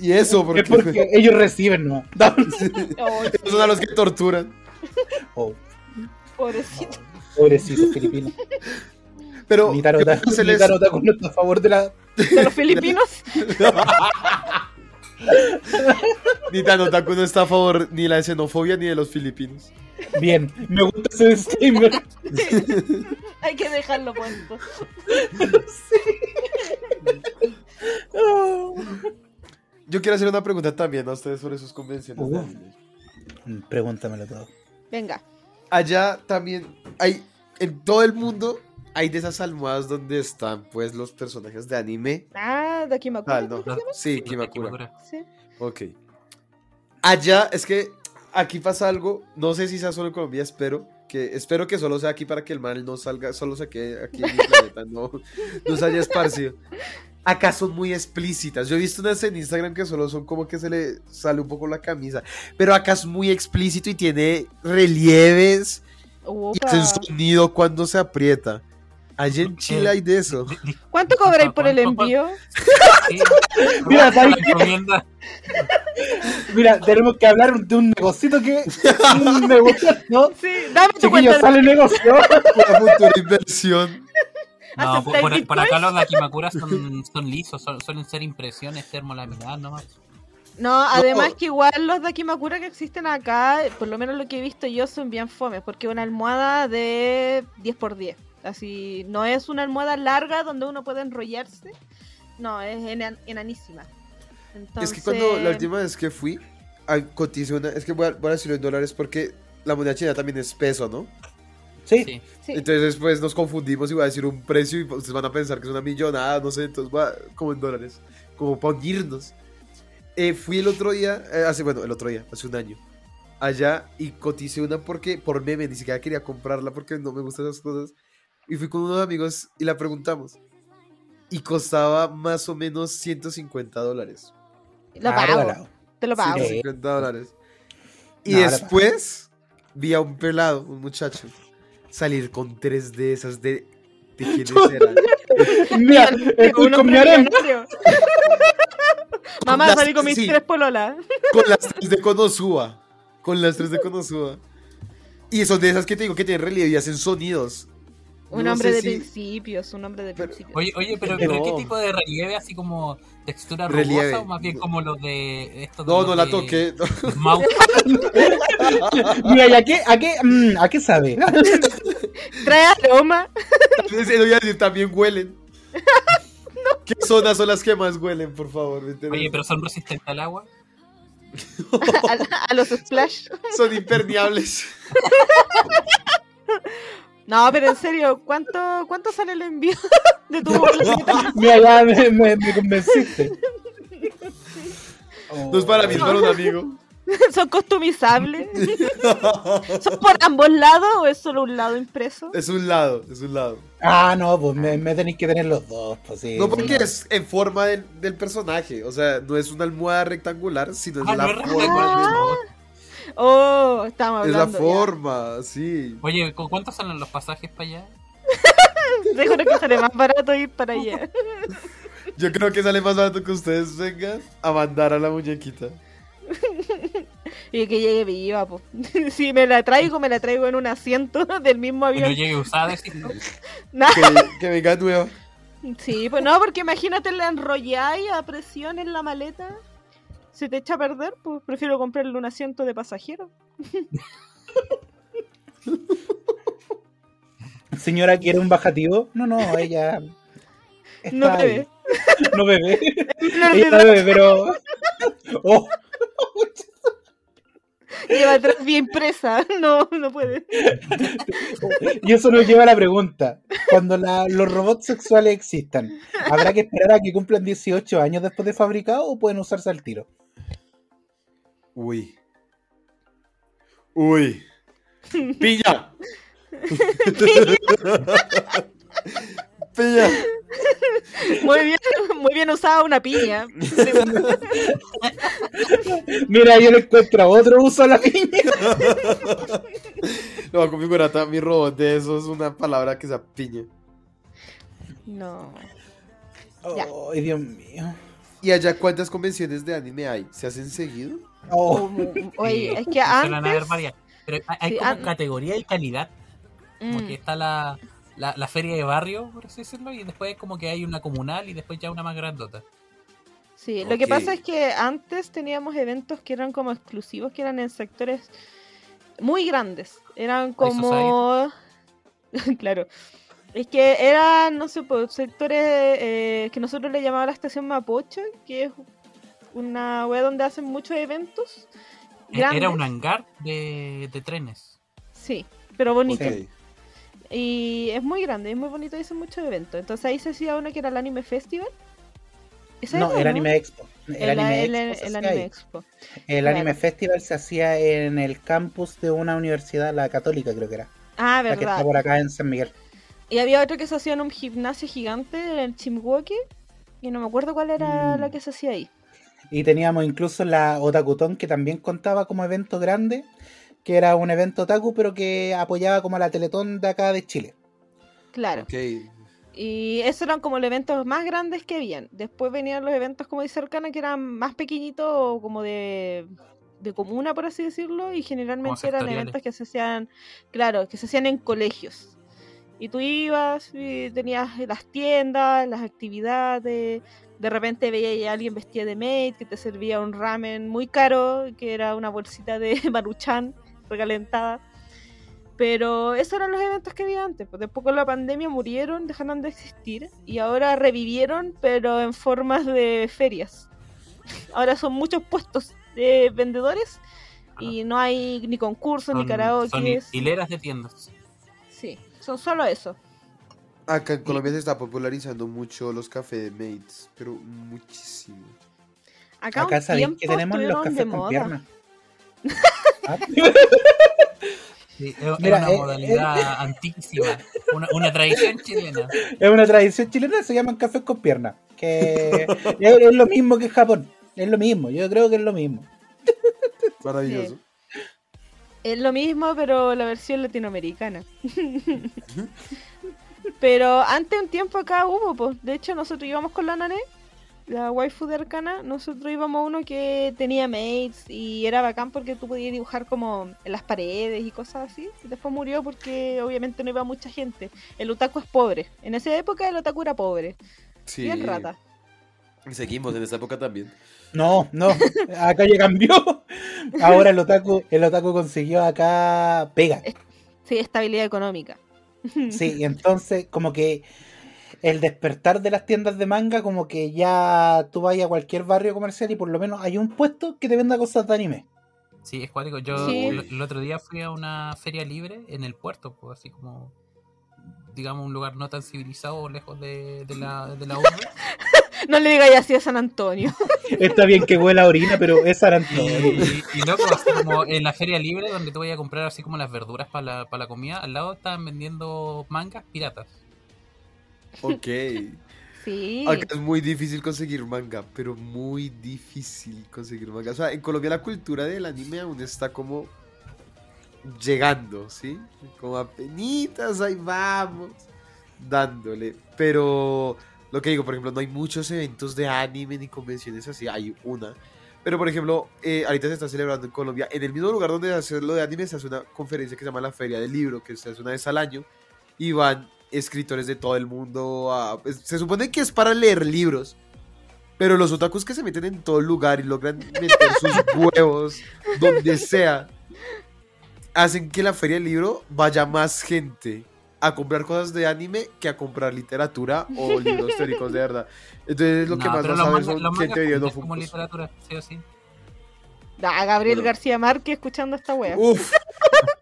Y eso, porque, Es porque ellos reciben, ¿no? Oh, ellos son a los que torturan. Oh, pobrecito. pobrecito filipino. Pero, les- tarota no está a favor de la. De los filipinos. Ni tan otaku no está a favor ni la xenofobia ni de los filipinos. Bien, me gusta ese disclaimer. Hay que dejarlo puesto. Oh. Yo quiero hacer una pregunta también a ustedes sobre sus convenciones de Uh. Pregúntamelo todo. Venga. Allá también hay, en todo el mundo, hay de esas almohadas donde están, pues, los personajes de anime. Ah, de me Tal, acuerdo. ¿no? Sí, Kimakura. Sí. Ok. Allá, es que aquí pasa algo, no sé si sea solo en Colombia, espero que, espero que solo sea aquí para que el mal no salga, solo se quede aquí en mi planeta, no, no se haya esparcido. Acá son muy explícitas. Yo he visto unas en Instagram que solo son como que se le sale un poco la camisa. Pero acá es muy explícito y tiene relieves y Upa. hace sonido cuando se aprieta. Allá en Chile hay de eso. ¿Cuánto cobráis por el ¿Cuánto- envío? sí. Mira. Mira, tenemos que hablar de un negocito que me gusta, ¿no? Sí, dame tu Chiquillos, cuenta. sale negocio. Una futura inversión. No, por, ¿Aceptáis por- por acá los dakimakuras son, son lisos, son- suelen ser impresiones termolaminadas nomás. No, además que igual los de Akimakura que existen acá, por lo menos lo que he visto yo, son bien fomes, porque es una almohada de 10x10. Así, no es una almohada larga donde uno puede enrollarse. No, es enan- enanísima. Es que cuando la Entonces- última vez que fui, coticé una. Es que voy a, voy a decirlo en dólares porque la moneda china también es peso, ¿no? Sí, Sí. Entonces después nos confundimos y voy a decir un precio y ustedes van a pensar que es una millonada, no sé, entonces va como en dólares, como para unirnos. Eh, fui el otro día, eh, hace, bueno, el otro día, hace un año, allá y coticé una porque, por meme, ni siquiera quería comprarla porque no me gustan esas cosas. Y fui con unos amigos y la preguntamos. Y costaba más o menos 150 dólares. Lo pago, te lo pago. Sí. 150 dólares. Y No, después vi a un pelado, un muchacho, salir con tres de esas de... ¿De quiénes eran? Mira, estoy con mi harem. millonario. Mamá, Las- salí con mis sí. tres pololas. Con las tres de Konosuba. Con las tres de Konosuba. Y son de esas que te digo que tienen relieve y hacen sonidos. Un No hombre de si- principios, un hombre de Pero- principios. Oye, oye, pero, No. pero ¿qué tipo de relieve? ¿Así como textura Relieve. rugosa o más bien como los de estos No, no la de toqué. Mouse? Mira, ¿y a qué, a qué, mm, a qué sabe? Trae aroma. También huelen. ¿Qué zonas son las que más huelen, por favor? Oye, pero son resistentes al agua. a, a los splash. Son impermeables. No, pero en serio, ¿cuánto, cuánto sale el envío de tu boleta? Mira, ya me, me- me convenciste. No es para mí, es para un amigo. ¿Son customizables? ¿Son por ambos lados o es solo un lado impreso? Es un lado, es un lado. Ah, no, pues me, me tenéis que tener los dos, pues sí. No porque sí. es en forma del, del personaje. O sea, no es una almohada rectangular, sino es Ah, la no es forma. Oh, estamos Es la hablando. ya. forma, sí. Oye, ¿con cuánto salen los pasajes para allá? Dejo que sale más barato ir para allá. Yo creo que sale más barato que ustedes vengan a mandar a la muñequita. Y que llegue viva, pues. Si me la traigo, me la traigo en un asiento del mismo Que no avión. llegue usada. Nah, Que, que venga nueva. Sí, pues no, porque imagínate la enrolláis a presión en la maleta. Se te echa a perder, pues prefiero comprarle un asiento de pasajero. Señora, ¿quiere un bajativo? No, no, ella. No ahí. bebe. No bebe. Ella no bebe, pero. Oh, Lleva atrás bien presa. No, no puede. y eso nos lleva a la pregunta: cuando la- los robots sexuales existan, ¿habrá que esperar a que cumplan 18 años después de fabricado o pueden usarse al tiro? Uy. Uy. Piña. Piña. Muy bien, muy bien usada una piña. Mira, yo le encuentro otro uso a la piña. Lo voy a configurar ta- mi robot de eso es una palabra que sea piña. No. Ay, Dios mío. ¿Y allá cuántas convenciones de anime hay? ¿Se hacen seguido? Oh, Oye, es que antes. Pero hay, hay Sí, como an- categoría y calidad. Como Mm, que está la, la, la feria de barrio, por así decirlo, y después como que hay una comunal y después ya una más grandota. Sí, lo que pasa es que antes teníamos eventos que eran como exclusivos, que eran en sectores muy grandes. Eran como... claro. Es que eran, no sé, pues, sectores eh, que nosotros le llamamos la estación Mapocho, que es una web donde hacen muchos eventos. E- Era grandes. un hangar de, de trenes. Sí, pero bonito. Ok. Y es muy grande, es muy bonito y hacen muchos eventos. Entonces ahí se hacía uno que era el Anime Festival. ¿Ese no, era, el Anime Expo. El, El, Anime el- Expo el Anime. Expo. El claro. Anime Festival se hacía en el campus de una universidad, la católica creo que era. Ah, La que está verdad. por acá en San Miguel. Y había otro que se hacía en un gimnasio gigante, en el Chimwoke. Y no me acuerdo cuál era Mm. la que se hacía ahí. Y teníamos incluso la Otakutón que también contaba como evento grande, que era un evento otaku pero que apoyaba como a la Teletón de acá de Chile. Claro. Y esos eran como los eventos más grandes que habían. Después venían los eventos, como dice Arcana, que eran más pequeñitos, o como de, de comuna, por así decirlo, y generalmente eran eventos que se hacían, claro, que se hacían en colegios. Y tú ibas y tenías las tiendas, las actividades, de repente veías a alguien vestida de maid que te servía un ramen muy caro, que era una bolsita de maruchan recalentada. Pero esos eran los eventos que había antes. Pues después con la pandemia murieron, dejaron de existir y ahora revivieron, pero en formas de ferias. Ahora son muchos puestos de vendedores y no hay ni concursos ni karaoke. son hileras de tiendas. Sí, son solo eso. Acá en Colombia se está popularizando mucho los cafés de mates, pero muchísimo. Acá, Acá un sabéis tiempo que tenemos los de cafés con moda. piernas. Sí, es, Mira, una eh, modalidad antiquísima, una, una tradición chilena. Es una tradición chilena, se llaman cafés con piernas. Que es, es lo mismo que en Japón. Es lo mismo, yo creo que es lo mismo. Maravilloso. Es lo mismo, pero la versión latinoamericana. pero antes un tiempo acá hubo, pues. De hecho, nosotros íbamos con la Nane, la waifu de Arcana. Nosotros íbamos a uno que tenía mates y era bacán porque tú podías dibujar como en las paredes y cosas así. Y después murió porque obviamente no iba mucha gente. El otaku es pobre. En esa época el otaku era pobre. Sí. Bien rata. Y seguimos en esta época también. No, no, acá ya cambió. Ahora el otaku, el otaku consiguió acá pega. Sí, estabilidad económica. Sí, y entonces como que el despertar de las tiendas de manga, como que ya tú vas a cualquier barrio comercial y por lo menos hay un puesto que te venda cosas de anime. Sí, es cuático. Yo Sí. el, el otro día fui a una feria libre en el puerto, pues así como, digamos, un lugar no tan civilizado, lejos de, de la, de la urbe. No le digáis así a San Antonio. Está bien que huela a orina, pero es San Y, Antonio. y, y loco, así como en la feria libre donde tú vayas a comprar así como las verduras para la, para la comida, al lado estaban vendiendo mangas piratas. Ok. Sí. Acá es muy difícil conseguir manga, pero muy difícil conseguir manga. O sea, en Colombia la cultura del anime aún está como llegando, ¿sí? Como apenitas, ahí vamos, dándole. Pero lo que digo, por ejemplo, no hay muchos eventos de anime ni convenciones así, hay una. Pero, por ejemplo, eh, ahorita se está celebrando en Colombia, en el mismo lugar donde se hace lo de anime, se hace una conferencia que se llama la Feria del Libro, que se hace una vez al año, y van escritores de todo el mundo a... se supone que es para leer libros, pero los otakus que se meten en todo lugar y logran meter sus huevos donde sea, hacen que la Feria del Libro vaya más gente a comprar cosas de anime que a comprar literatura o libros teóricos de verdad. Entonces lo que No, más pero vas a ver son los gente vendiendo como literatura, sí o sí. Da, Gabriel Bueno. García Márquez escuchando esta wea. Uf.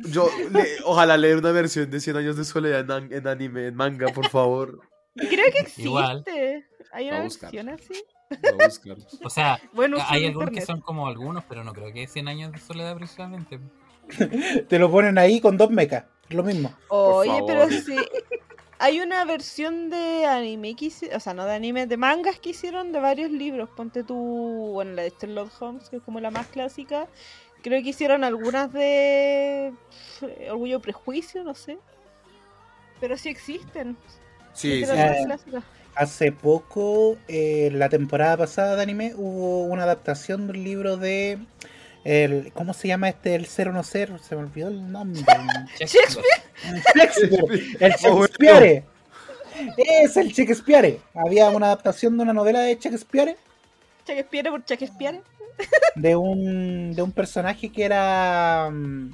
Yo, le- ojalá leer una versión de 100 años de soledad en, an- en anime, en manga, por favor. Creo que existe. Igual. Hay una buscar. versión así. O sea, Bueno, hay algunos que son como algunos, pero no creo que 100 años de soledad precisamente. Te lo ponen ahí con dos mecas. Lo mismo. Oye, pero sí. Hay una versión de anime que hicieron, o sea, no de anime, de mangas que hicieron de varios libros. Ponte tú, bueno, la de Sherlock Holmes, que es como la más clásica. Creo que hicieron algunas de pf, Orgullo y Prejuicio, no sé. Pero sí existen. Sí, sí. Eh. Hace poco, eh, la temporada pasada de anime, hubo una adaptación de un libro de... El, ¿Cómo se llama este? El ser o no ser. Se me olvidó el nombre. Shakespeare. Shakespeare. El Shakespeare. Es el Shakespeare. Había una adaptación de una novela de Shakespeare Shakespeare por Shakespeare. De un, de un personaje que era... mm,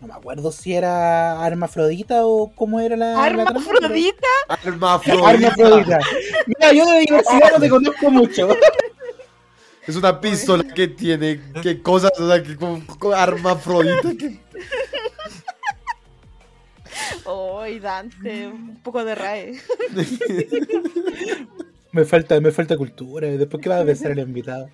No me acuerdo si era Armafrodita o cómo era la... la Hermafrodita. Hermafrodita. Armafrodita. Mira, yo de diversidad no te conozco mucho. Es una pistola que tiene que cosas, o sea, que con, con hermafrodita. Que... Ay, Dante, un poco de RAE. Me falta, me falta cultura. Después, ¿qué va a pensar el invitado?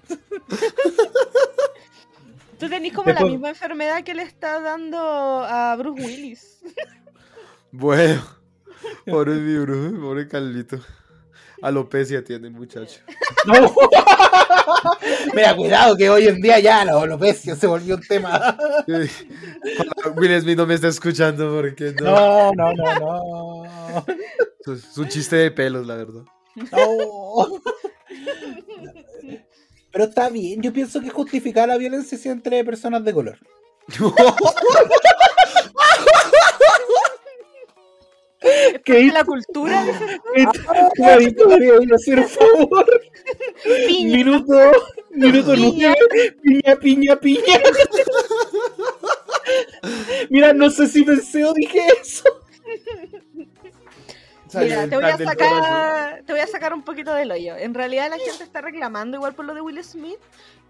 Tú tenés como la misma enfermedad que le está dando a Bruce Willis. Bueno, pobre mi bro, pobre Carlito. Alopecia tiene muchacho. No. Mira, cuidado que hoy en día ya la alopecia se volvió un tema. Will Smith no me está escuchando porque no. No, no, no, no. Es un chiste de pelos, la verdad. No. Pero está bien, yo pienso que justificar la violencia es entre personas de color. ¿Qué La cultura, dices tú. Clarito, María, voy a hacer un favor. Piña. Minuto, minuto Piña. nueve. Piña, piña, piña. Mira, no sé si pensé o dije eso. Mira, te voy, a sacar, te voy a sacar un poquito del hoyo. En realidad la gente está reclamando igual por lo de Will Smith,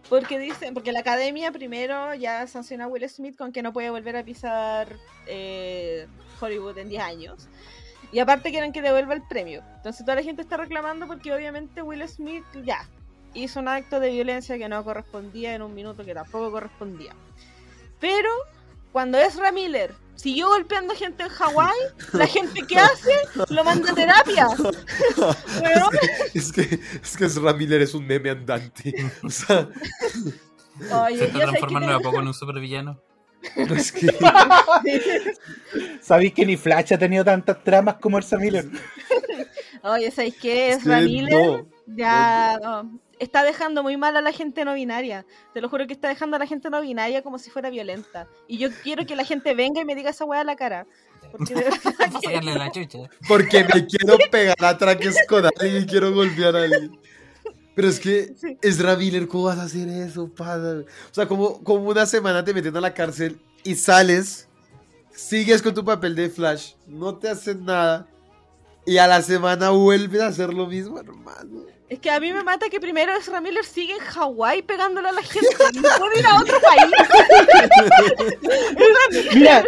porque dicen, porque la academia primero ya sancionó a Will Smith con que no puede volver a pisar eh, Hollywood en 10 años. Y aparte quieren que devuelva el premio. Entonces toda la gente está reclamando porque obviamente Will Smith ya hizo un acto de violencia que no correspondía en un minuto que tampoco correspondía. Pero cuando Ezra Miller siguió golpeando gente en Hawái, la gente que hace lo manda a terapia. Es que, es que Ezra Miller es un meme andante. O sea, Oye, Se está transformando que- a poco en un supervillano. no es que. ¿Sabéis que ni Flash ha tenido tantas tramas como Elsa Miller? Oye, ¿sabéis qué? es que Miller no. ya no, está dejando muy mal a la gente no binaria. Te lo juro que está dejando a la gente no binaria como si fuera violenta. Y yo quiero que la gente venga y me diga esa weá a la cara. Porque de que- sacarle la chucha. Porque me quiero pegar a traques con alguien y quiero golpear a alguien. Pero es que, Sí. Ezra Miller, ¿cómo vas a hacer eso, pana? O sea, como, como una semana te meten a la cárcel y sales, sigues con tu papel de Flash, no te hacen nada, y a la semana vuelves a hacer lo mismo, hermano. Es que a mí me mata que primero Ezra Miller sigue en Hawái pegándole a la gente. No puede ir a otro país. Mira,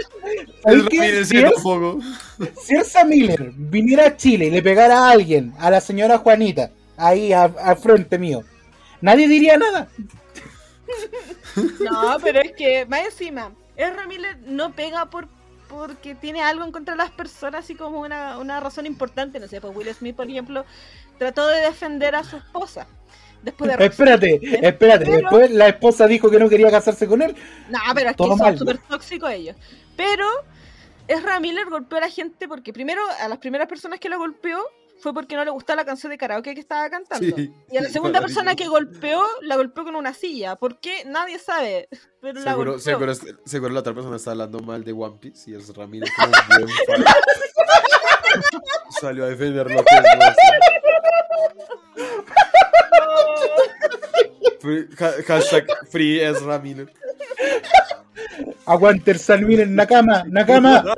¿sabéis Ezra? Miller Si, Es- si Elsa Miller viniera a Chile y le pegara a alguien, a la señora Juanita, ahí al frente mío, nadie diría nada. No, pero es que, más encima, Ezra Miller no pega por porque tiene algo en contra de las personas, así como una, una razón importante. No sé, pues Will Smith, por ejemplo, trató de defender a su esposa. Después de Espérate, espérate. Pero- Después la esposa dijo que no quería casarse con él. No, pero es que Todo son mal. súper tóxicos ellos. Pero Ezra Miller golpeó a la gente porque primero a las primeras personas que lo golpeó fue porque no le gustaba la canción de karaoke que estaba cantando. Sí, y a la sí, segunda persona que golpeó, la golpeó con una silla. ¿Por qué? Nadie sabe. Pero la Seguro, golpeó. seguro, seguro la otra persona está hablando mal de One Piece y como un buen fan. Salió a defender lo que es nuestro. Free- ha- hashtag Free Ezra Miller. Aguante Elsa Miller, Nakama, Nakama.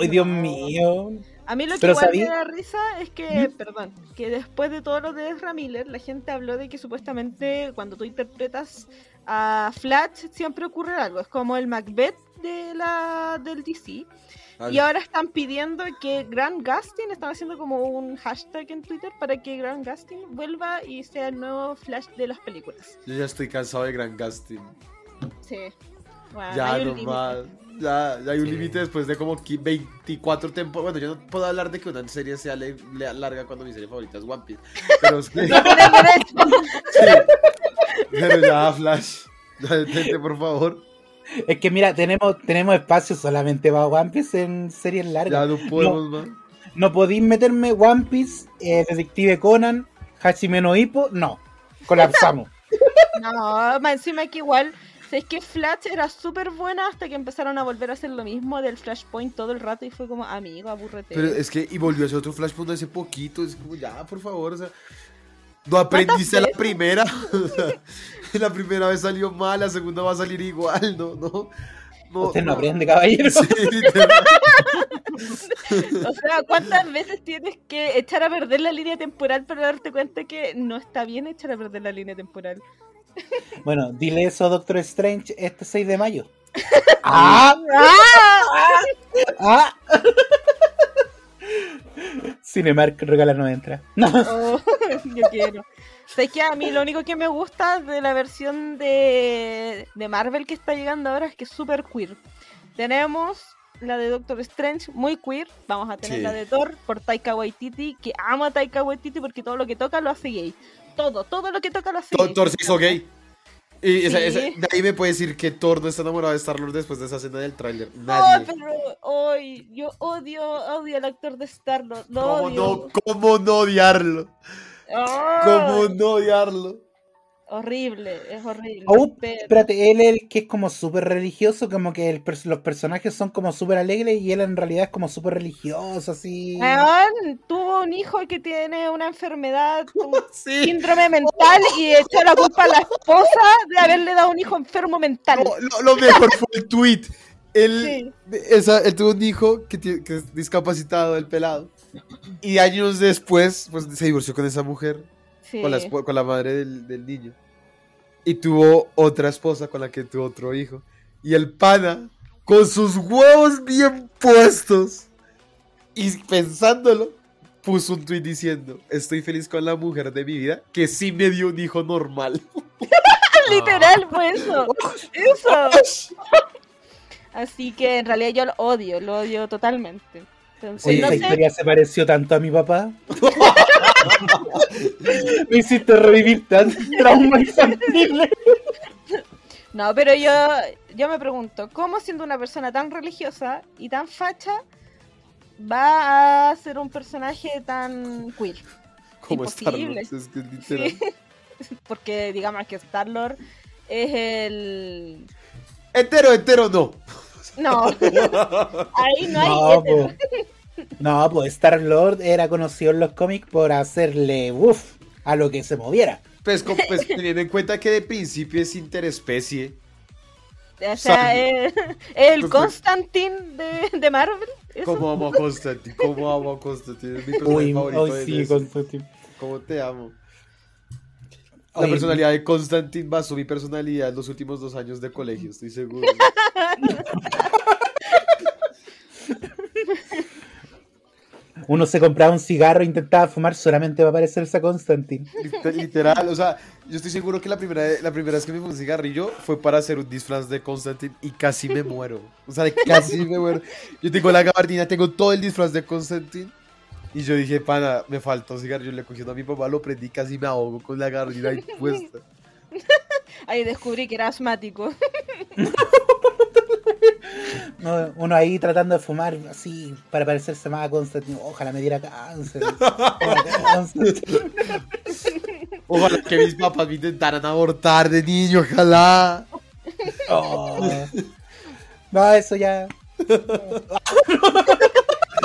Ay, Dios mío. A mí lo que Pero igual sabí- me da risa es que, perdón, que después de todo lo de Ezra Miller, la gente habló de que supuestamente cuando tú interpretas a Flash siempre ocurre algo. Es como el Macbeth de la del DC. Y ahora están pidiendo que Grant Gustin, están haciendo como un hashtag en Twitter para que Grant Gustin vuelva y sea el nuevo Flash de las películas. Yo ya estoy cansado de Gran Gasting. Sí. Bueno, Ya hay un no más. Ya, ya hay un Sí. límite después de como qui- 24 temporadas. Bueno, yo no puedo hablar de que una serie sea le- le- larga cuando mi serie favorita es One Piece. Pero, sí, No derecho. pero ya, Flash. Ya detente, por favor. Es que mira, tenemos, tenemos espacio solamente para One Piece en series Ya largas. no podemos más. No podéis meterme One Piece, eh, Detective Conan, Hachime no Hippo, no. Colapsamos. No, encima que igual, es que Flash era súper buena hasta que empezaron a volver a hacer lo mismo del Flashpoint todo el rato y fue como, amigo, aburrete. Pero es que, y volvió a hacer otro Flashpoint hace poquito. Es como, ya, por favor, o sea. No aprendiste a la primera. O sea, la primera vez salió mal, la segunda va a salir igual, ¿no? No. no Usted no aprende, caballero. Sí. O sea, ¿cuántas veces tienes que echar a perder la línea temporal para darte cuenta que no está bien echar a perder la línea temporal? Bueno, dile eso a Doctor Strange este 6 de mayo. ¡Ah! ¡Ah! ¡Ah! Cinemark regala no entra. No. Oh, yo quiero. ¿Sabes que A mí lo único que me gusta de la versión de, de Marvel que está llegando ahora es que es súper queer. Tenemos la de Doctor Strange, muy queer. Vamos a tener Sí. la de Thor por Taika Waititi, que amo a Taika Waititi porque todo lo que toca lo hace gay. Todo, todo lo que toca lo hace Thor. Thor se hizo gay. Y esa- Sí. esa- de ahí me puede decir que Thor no está enamorado de Star-Lord después de esa escena del tráiler. Nadie. pero hoy yo odio, odio al actor de Star-Lord. Lo ¿Cómo odio. no, ¿Cómo no odiarlo? Ay, ¿Cómo no odiarlo? Horrible, es horrible. Oh, pero- espérate, él es el que es como súper religioso, como que el los personajes son como súper alegres y él en realidad es como súper religioso, así. Weón, tuvo un hijo que tiene una enfermedad, un Sí. síndrome mental y echó la culpa a la esposa de haberle dado un hijo enfermo mental. Lo, lo- lo mejor fue el tweet. Él, Sí. esa, él tuvo un hijo que, que es discapacitado, el pelado. Y años después, pues se divorció con esa mujer, Sí. con, la, con la madre del, del niño. Y tuvo otra esposa con la que tuvo otro hijo. Y el pana, con sus huevos bien puestos, y pensándolo, puso un tweet diciendo: Estoy feliz con la mujer de mi vida, que sí me dio un hijo normal. Literal fue eso. Eso. Así que en realidad yo lo odio, lo odio totalmente. Entonces, Oye, no esa sé, historia se pareció tanto a mi papá. Me hiciste revivir tan trauma infantil. no, pero yo, yo me pregunto, ¿cómo siendo una persona tan religiosa y tan facha va a ser un personaje tan queer? Como Imposible. Star-Lord. Es que es literal. Sí. Porque digamos que Star-Lord es el... Hetero, hetero, no. No, ahí no hay No, hetero. No, pues Star Lord era conocido en los cómics por hacerle uff a lo que se moviera. Pues, con- pues, teniendo en cuenta que de principio es interespecie. O sea, es el Pues, Constantine de, de Marvel. eso. ¿Cómo amo a Constantine? ¿Cómo amo a Constantine? Es mi personaje Uy, favorito de sí. Constantine. ¿Cómo te amo? La Oye, personalidad de Constantine basó mi personalidad en los últimos dos años de colegio, estoy seguro. Uno se compraba un cigarro e intentaba fumar solamente para parecerse a Constantine. Lit- Literal, o sea, yo estoy seguro que la primera, la primera vez que me fumé un cigarrillo fue para hacer un disfraz de Constantine y casi me muero. O sea, casi me muero. Yo tengo la gabardina, tengo todo el disfraz de Constantine. Y yo dije, pana, me falta un cigarrillo. Le cogí uno a mi papá, lo prendí, casi me ahogo con la gabardina ahí puesta. Ahí descubrí que era asmático. No, Uno ahí tratando de fumar así para parecerse más a Constantine. Ojalá me diera cáncer. Ojalá que mis papás me intentaran abortar de niño, ojalá. Oh. No, eso ya.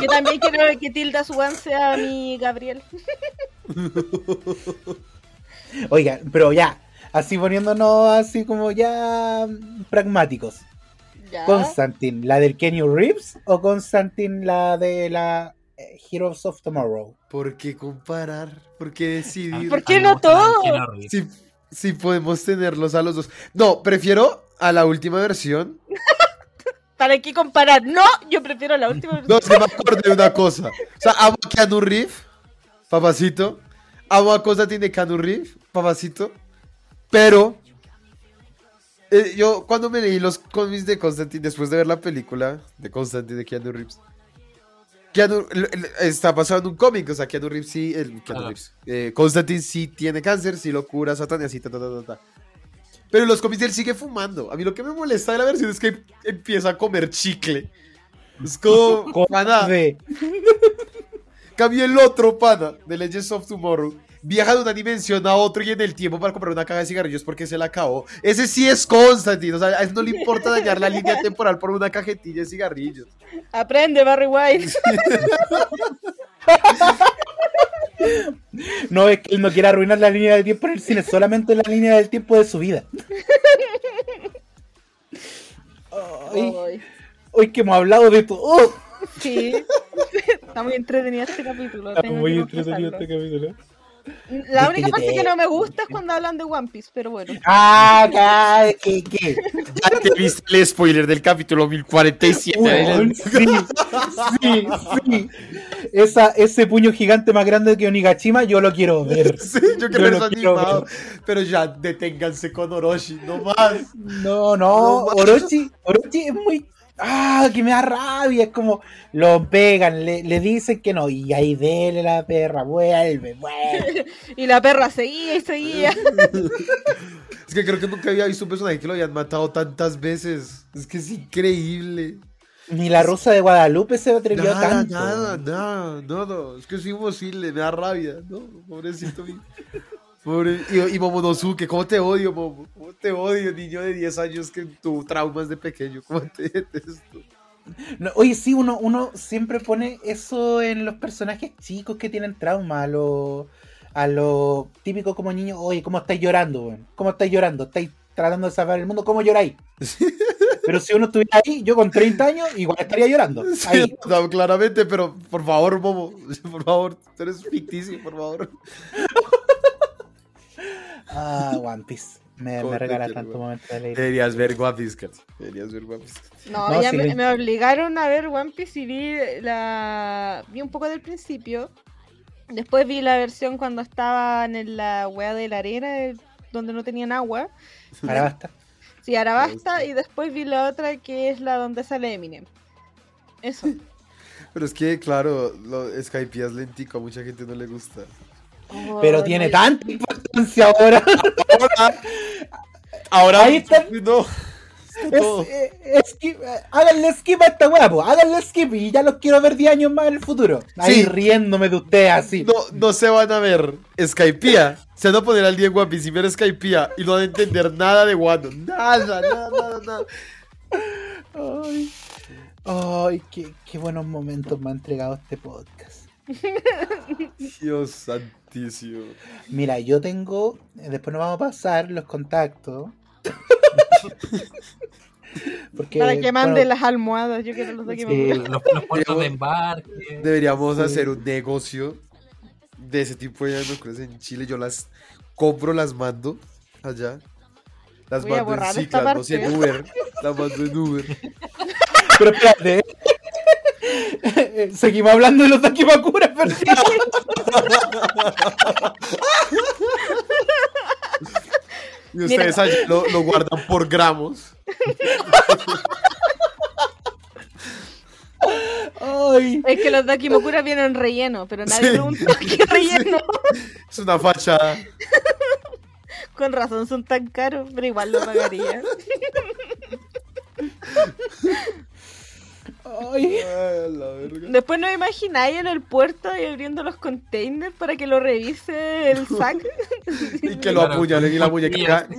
Yo también quiero que Tilda Swan sea mi Gabriel. Oiga, pero ya, así poniéndonos así como ya pragmáticos. Ya. Constantine, ¿la del Kenny Reeves o Constantine, la de la eh, Heroes of Tomorrow? ¿Por qué comparar? ¿Por qué decidir? ¿Por A qué me no todo? Si, si podemos tenerlos a los dos. No, prefiero a la última versión. ¿Para qué comparar? No, yo prefiero la última No, versión. es que me acordé de una cosa. O sea, amo a Keanu Reeves, papacito. Amo a Constantine de Keanu Reeves, papacito. Pero eh, yo cuando me leí los cómics de Constantine, después de ver la película de Constantine de Keanu Reeves, Keanu, está basado en un cómic, o sea, Keanu Reeves sí, el, Keanu. Reeves, eh, Constantine sí tiene cáncer, sí lo cura Satan y así, ta, ta, ta, ta. Pero en los cómics él sigue fumando. A mí lo que me molesta de la versión es que empieza a comer chicle. Es como, pana, Cambio el otro pana de Legends of Tomorrow. Viaja de una dimensión a otro y en el tiempo para comprar una caja de cigarrillos porque se la acabó. Ese sí es Constantine. O sea, a él no le importa dañar la línea temporal por una cajetilla de cigarrillos. Aprende, Barry White. No es que él no quiera arruinar la línea del tiempo en el cine, solamente la línea del tiempo de su vida. Ay, Ay, hoy que hemos hablado de todo. ¡Oh! sí. Está muy entretenido este capítulo. Está tengo muy entretenido este capítulo. La única que parte te- que no me gusta es cuando hablan de One Piece, pero bueno. Ah, ¿qué, qué? Ya te viste el spoiler del capítulo 1047. Weón, sí, sí, sí. Esa, ese puño gigante más grande que Onigashima, yo lo quiero ver. Sí, yo Yo quiero lo eso quiero animado. Pero ya, deténganse con Orochi, no más. No, no, No, Orochi, Orochi es muy ¡Ah! Que me da rabia. Es como lo pegan, le, le dicen que no. Y ahí dele la perra, vuelve, vuelve. Y la perra seguía y seguía. Es que creo que nunca había visto un personaje que lo habían matado tantas veces. Es que es increíble. Ni la rosa de Guadalupe se atrevió Nada, tanto. nada, nada, no, no, es que es imposible, me da rabia, no, pobrecito mi. Pobre, y, y Momonosuke, ¿cómo te odio, Momo? ¿Cómo te odio, niño de 10 años que tu trauma es de pequeño? ¿Cómo te detesto? No, oye, sí, uno, uno siempre pone eso en los personajes chicos que tienen trauma, a lo, a lo típico como niño, oye, ¿cómo estáis llorando, weón? ¿Cómo estáis llorando? ¿Estáis tratando de salvar el mundo? ¿Cómo lloráis? Pero si uno estuviera ahí, yo con 30 años, igual estaría llorando. Ahí. Sí, no, claramente, pero por favor, Momo, por favor, tú eres ficticio, por favor. Ah, One Piece. Me, ¿Cómo me regala tanto momento de leer. Deberías ver One Piece, Kat, Deberías ver One Piece. No, No, ya sí me, me obligaron a ver One Piece y vi la. vi un poco del principio. Después vi la versión cuando estaban en la weá de la arena, donde no tenían agua. Ahora basta. Sí, Arabasta. Y después vi la otra que es la donde sale Eminem. Eso. Pero es que, claro, lo, Skype es lentico, a mucha gente no le gusta. Pero Oh, tiene no, tanta importancia ahora. Ahora, Ahí está. No, Es, eh, skip, eh, háganle skip a esta weá, háganle skip y ya los quiero ver 10 años más en el futuro. Ahí Sí. riéndome de ustedes así. No, no se van a ver Skypea. Se van a poner al día en One y ver Skypea y no van a entender nada de Wano. Nada, nada, nada, nada. Ay, ay qué, qué buenos momentos me ha entregado este podcast. Dios santísimo. Mira, yo tengo, eh, después nos vamos a pasar los contactos. Porque, Para que mande bueno, las almohadas. Yo quiero los de que Sí. me Los, los puertos de embarque. Deberíamos Sí. hacer un negocio de ese tipo de locura en Chile. Yo las compro, las mando allá. Las Voy a mando en ciclas, no sé, en. Uber. Las mando en Uber. Pero espérate. Seguimos hablando de los Dakimakuras, ¿verdad? Y ustedes allá lo, lo guardan por gramos. Ay, Es que los Dakimakura vienen relleno, pero nadie Sí. pregunta qué relleno. Es una fachada. Con razón son tan caros, pero igual lo pagaría. Ay. Ay, la verga. Después nos imagináis en el puerto y abriendo los containers para que lo revise el SAC. Y que lo Claro, apuñalen y la cuchillas.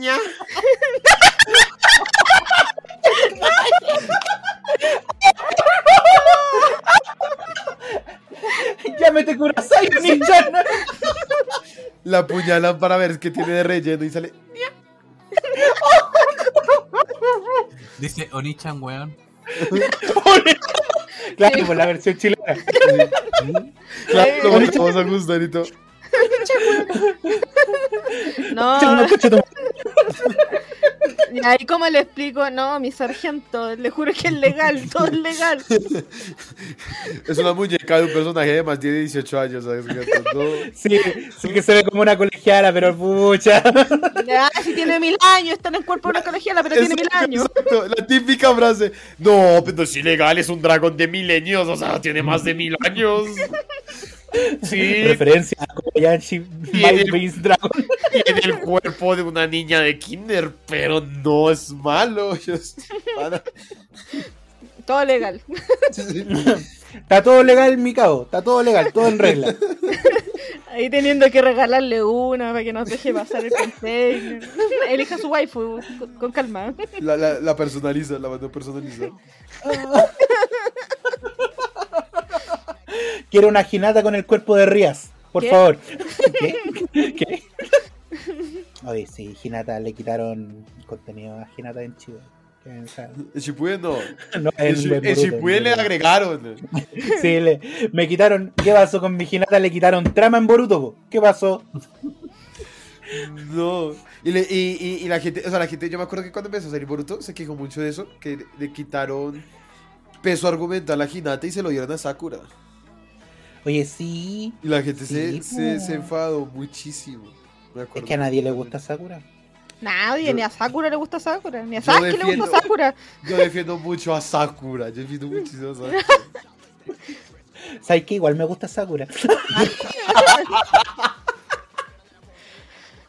Ya me te curas ahí, ninja. La apuñalan para ver qué tiene de relleno y sale. Dice Onichan, weón. Claro, por la versión chilena. Claro, y todo. No, y ahí como le explico, no, mi sargento, le juro que es legal, todo es legal. Es una muñeca de un personaje de más de 18 años, ¿sabes? Sí, sí que se ve como una colegiala, pero pucha. Ya, si tiene mil años, está en el cuerpo de una colegiala, pero tiene mil años. exacto, La típica frase. No, pero es ilegal, es un dragón de milenios, o sea, tiene más de mil años. Sí, Referencia a Kobayashi My Beast Dragon. tiene el cuerpo de una niña de kinder, pero no es malo. Yo estoy- para- Todo legal. Está todo legal, Mikao. Está todo legal, todo en regla. Ahí teniendo que regalarle una para que nos deje pasar el container. Elija su waifu con, con calma. La, la, la personaliza, la mandó personalizar. Quiero una Hinata con el cuerpo de Rías, por ¿Qué? favor. ¿Qué? ¿Qué? Oye, sí, Hinata le quitaron contenido a Hinata en Chile. O sea, En Shippuden no. no, En, Shippuden le agregaron. Sí, le- me quitaron. ¿Qué pasó con mi Hinata? Le quitaron trama en Boruto. po. ¿Qué pasó? No. Y, le- y, y, y la gente, o sea, la gente, yo me acuerdo que cuando empezó a salir Boruto se quejó mucho de eso, que le, le quitaron peso argumental a Hinata y se lo dieron a Sakura. Oye, sí. Y la gente se, Sí, se, po. se enfadó muchísimo. Me Es que a nadie le gusta Sakura. Nadie, Yo- ni a Sakura le gusta Sakura, ni a Sasuke le gusta Sakura. Yo defiendo mucho a Sakura. Yo defiendo muchísimo a Sakura. ¿Sabes qué? Igual me gusta Sakura.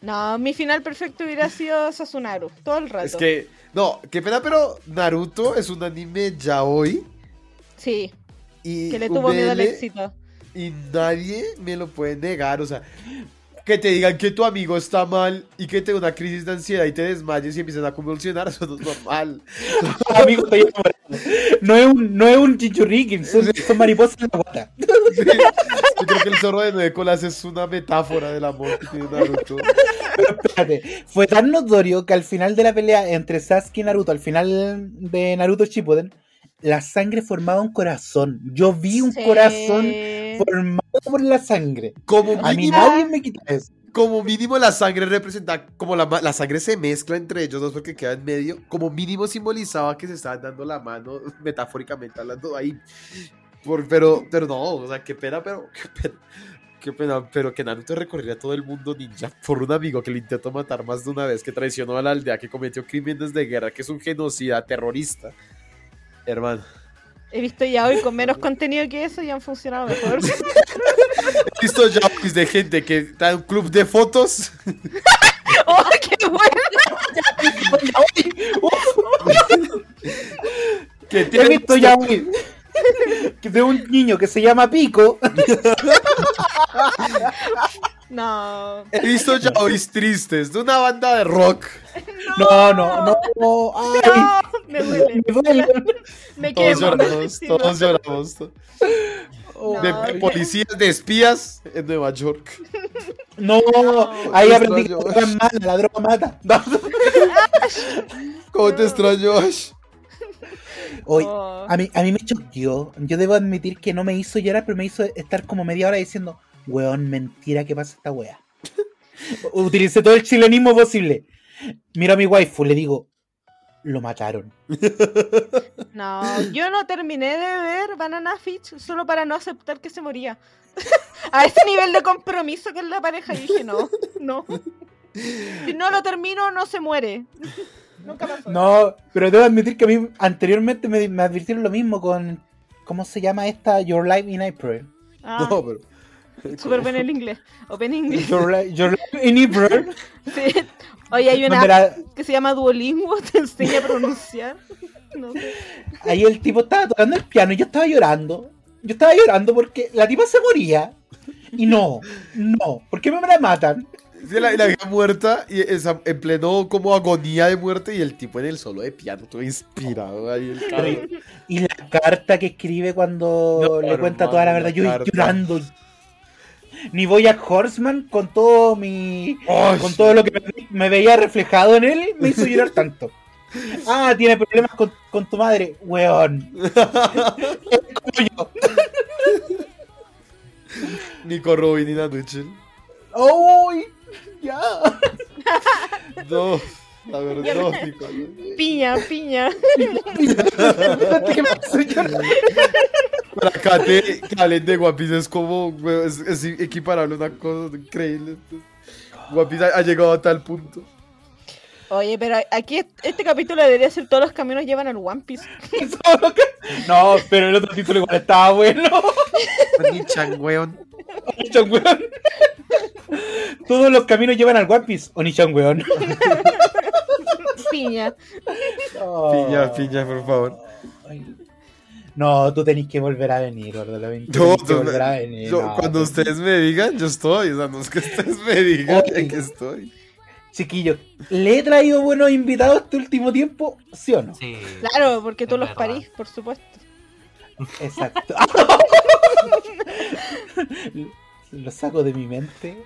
No, mi final perfecto hubiera sido Sasunaru, todo el rato. Es que, no, qué pena, pero Naruto es un anime ya hoy. Sí, Y que le tuvo miedo al éxito. Y nadie me lo puede negar. O sea, que te digan que tu amigo está mal y que te dé una crisis de ansiedad y te desmayes y empiezas a convulsionar, eso no es normal. Amigo, estoy enamorado. No es un, no es un chichurriquín, son, son mariposas en la guata. Sí, Yo creo que el zorro de nueve colas es una metáfora del amor que tiene Naruto. Espérate, fue tan notorio que al final de la pelea entre Sasuke y Naruto, al final de Naruto Shippuden, la sangre formaba un corazón. Yo vi un Sí. corazón formado por la sangre. Como A mí mínimo, nadie me quita eso. como mínimo la sangre representa, como la, la sangre se mezcla entre ellos dos porque queda en medio, como mínimo simbolizaba que se estaban dando la mano, metafóricamente hablando ahí. Por- pero, pero no, o sea, qué pena, pero qué pena. Qué pena, pero que Naruto recorriera todo el mundo ninja por un amigo que le intentó matar más de una vez, que traicionó a la aldea, que cometió crímenes de guerra, que es un genocida terrorista. Hermano, He visto ya hoy con menos contenido que eso y han funcionado mejor. he visto ya de gente que está en un club de fotos ¡Oh, qué bueno! que He tienen visto ya que de un niño que se llama Pico. No. He visto yaois tristes de una banda de rock. No, no, no. Ay, No, me duele. me duele. Me Todos lloramos, todos lloramos. Oh, De, No, de policías, de espías en Nueva York. No, ahí aprendí que la droga la mata. ¿Cómo te extraño, Ash? Hoy, Oh. a mí, a mí me choqueó. Yo debo admitir que no me hizo llorar, pero me hizo estar como media hora diciendo, weón, mentira que pasa esta wea. Utilicé todo el chilenismo posible. Miro a mi waifu, le digo, lo mataron. No, yo no terminé de ver Banana Fish solo para no aceptar que se moría. A ese nivel de compromiso con la pareja, dije, no, no. Si no lo termino, no se muere. Nunca pasó. No, pero debo admitir que a mí anteriormente me, me advirtieron lo mismo con, ¿cómo se llama esta? Your Life in April. Ah, No, pero. Súper bueno el inglés. Open English. Your, Li- Your Life in April. Sí. Oye, hay una la- que se llama Duolingo, te enseña a pronunciar. No sé. ahí el tipo estaba tocando el piano y yo estaba llorando. Yo estaba llorando porque la tipa se moría. Y no, no, ¿por qué me la matan? Sí, la, la vieja muerta y esa- en pleno como agonía de muerte y el tipo en el solo de piano, todo inspirado ahí el cabrón. Y la carta que escribe cuando No, le cuenta hermano, toda la verdad, la yo carta. llorando. Ni voy a Horseman con todo mi. Con todo lo que me, me veía reflejado en él, me hizo llorar tanto. Ah, tiene problemas con, con tu madre, weón. Es como yo. Nico Robin y Nanuchel. ¡Uy! Ya. No, la verdad, no, Nico. Piña, piña. ¿Qué me hace llorar? Para acá te, que hablen de One Piece es como, es, es equiparable a una cosa increíble. One Piece ha, ha llegado a tal punto. Oye, pero aquí est- este capítulo debería ser todos los caminos llevan al One Piece. No, pero el otro título igual estaba bueno. Ni weón. Onichan, weón. Todos los caminos llevan al One Piece. Onichan, weón. Piña. Piña, piña, por favor. No, tú tenés que volver a venir, gordo. Yo, que volver a venir. yo- no, cuando tú- ustedes me digan, yo estoy. O sea, no es que ustedes me digan Oye. que estoy. Chiquillo, ¿le he traído buenos invitados este último tiempo? ¿Sí o no? Sí. Claro, porque tú los verdad. parís, por supuesto. Exacto. Lo saco de mi mente.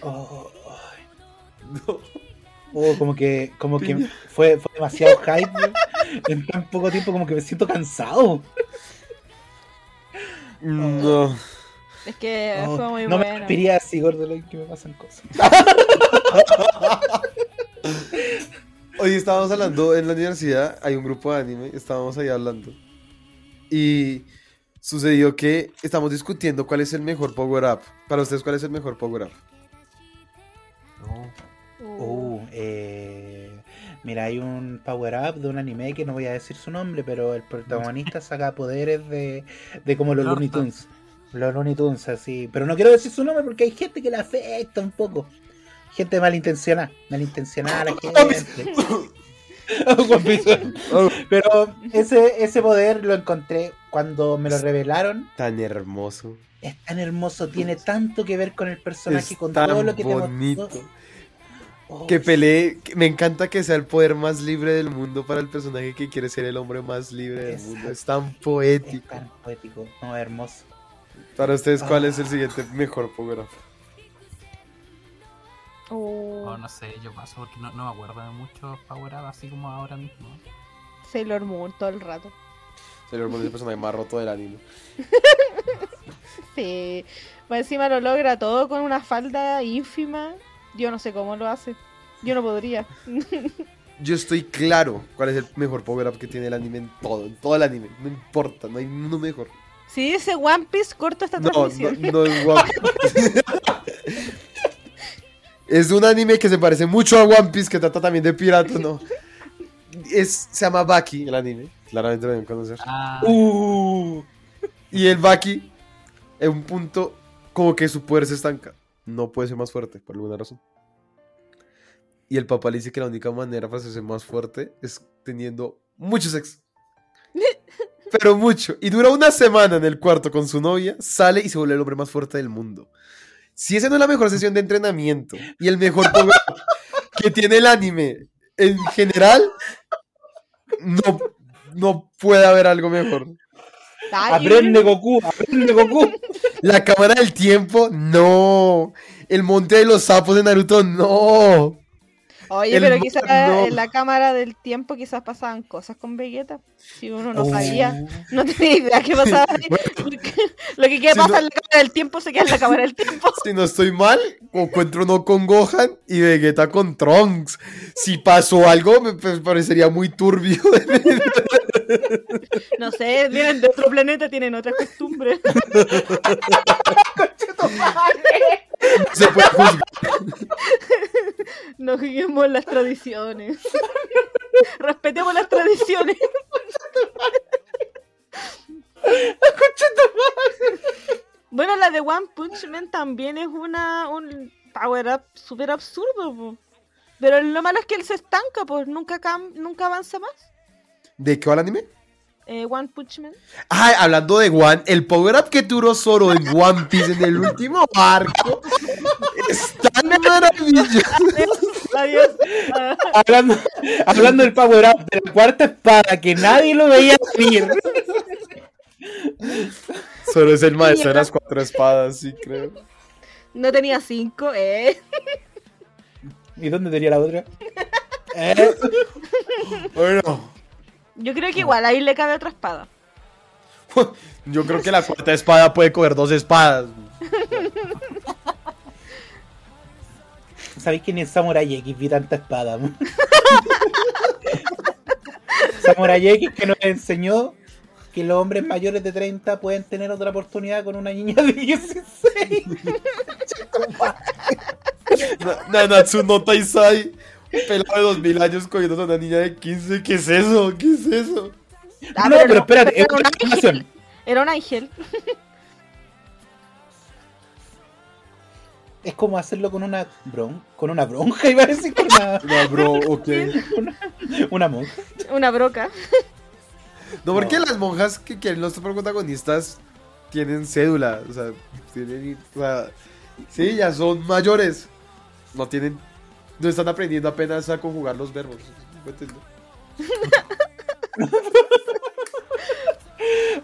Oh. No. Oh, como que, como que fue, fue demasiado hype en tan poco tiempo, como que me siento cansado. No. Es que Oh, fue muy no me bueno. refería así, gordo, que me pasan cosas. Hoy estábamos hablando en la universidad, hay un grupo de anime, estábamos ahí hablando. Y sucedió que estamos discutiendo cuál es el mejor power up. Para ustedes, ¿cuál es el mejor power up? Oh. Uh, eh, mira, hay un power up de un anime que no voy a decir su nombre, pero el protagonista saca poderes de, de como los Looney. Tunes. Los Looney Tunes, así. Pero no quiero decir su nombre porque hay gente que le afecta un poco. Gente malintencionada. Malintencionada la gente. One Piece. pero ese, ese poder lo encontré cuando me lo revelaron. Tan hermoso. Es tan hermoso, tiene tanto que ver con el personaje, Es con todo lo que bonito. te mostró. Oh, Que pelee, que- me encanta que sea el poder más libre del mundo para el personaje que quiere ser el hombre más libre del Exacto. mundo. Es tan Es poético. tan poético, no, hermoso. Para ustedes, ¿cuál Ah. es el siguiente mejor power up? Oh, Oh, no sé, yo paso porque no, no me acuerdo de muchos power up así como ahora mismo. Sailor Moon todo el rato. Sailor Moon es el personaje más roto del anime. Sí. Más encima lo logra todo con una falda ínfima. Yo no sé cómo lo hace. Yo no podría. Yo estoy claro cuál es el mejor power up que tiene el anime en todo, en todo el anime. No importa, no hay uno mejor. Si dice One Piece, corto esta No, no, transmisión. no es One Piece. Es un anime que se parece mucho a One Piece, que trata también de piratas, ¿no? Es, se llama Baki, el anime. Claramente lo deben conocer. Ah, Uh, Y el Baki, en un punto, como que su poder se estanca. No puede ser más fuerte, por alguna razón. Y el papá le dice que la única manera para hacerse más fuerte es teniendo mucho sexo. Pero mucho. Y dura una semana en el cuarto con su novia, sale y se vuelve el hombre más fuerte del mundo. Si esa no es la mejor sesión de entrenamiento y el mejor que tiene el anime en general, no, no puede haber algo mejor. Aprende Goku, aprende Goku. La cámara del tiempo, no. El monte de los sapos de Naruto, no. Oye, el pero quizás no. en la cámara del tiempo quizás pasaban cosas con Vegeta. Si uno no Oh. sabía, no tenía idea qué pasaba. porque lo que queda Si pasa no- en la cámara del tiempo se queda en la cámara del tiempo. Si no estoy mal, Goku entró uno con Gohan y Vegeta con Trunks. Si pasó algo, me pues, parecería muy turbio. No sé, vienen de otro planeta, tienen otras costumbres. Se puede juzgar. No juguemos las tradiciones. Respetemos las tradiciones. Bueno, la de One Punch Man también es una un power up súper absurdo, po. pero lo malo es que él se estanca, pues nunca nunca avanza más. ¿De qué va el anime? Eh, One Punch Man. Ay, hablando de One, el power up que duró Zoro en One Piece en el último arco es tan maravilloso. Adiós. Ah, hablando, hablando del power up de la cuarta espada que nadie lo veía venir. Zoro es el maestro de las cuatro espadas, sí, creo. no tenía cinco, eh. ¿Y dónde tenía la otra? Eh, Bueno, Yo creo que igual ahí le cabe otra espada. yo creo que la cuarta espada puede coger dos espadas. ¿Sabéis quién es Samurai X? Vi tanta espada. Samurai X que nos enseñó que los hombres mayores de 30 pueden tener otra oportunidad con una niña de 16. Na- Nanatsu no Taisai, pelado de 2000 años cogiendo a una niña de 15. ¿Qué es eso? ¿Qué es eso? Ah, no, pero no, espérate, es era un una ángel. Era un ángel. Es como hacerlo con una bron con una bronja, iba a decir con una, No, bro, ok. una monja. Una broca. No, porque las monjas que quieren los protagonistas tienen cédula. O sea, tienen. O sea, sí, ya son mayores. No tienen. No están aprendiendo apenas a conjugar los verbos. ¿Me entiendes?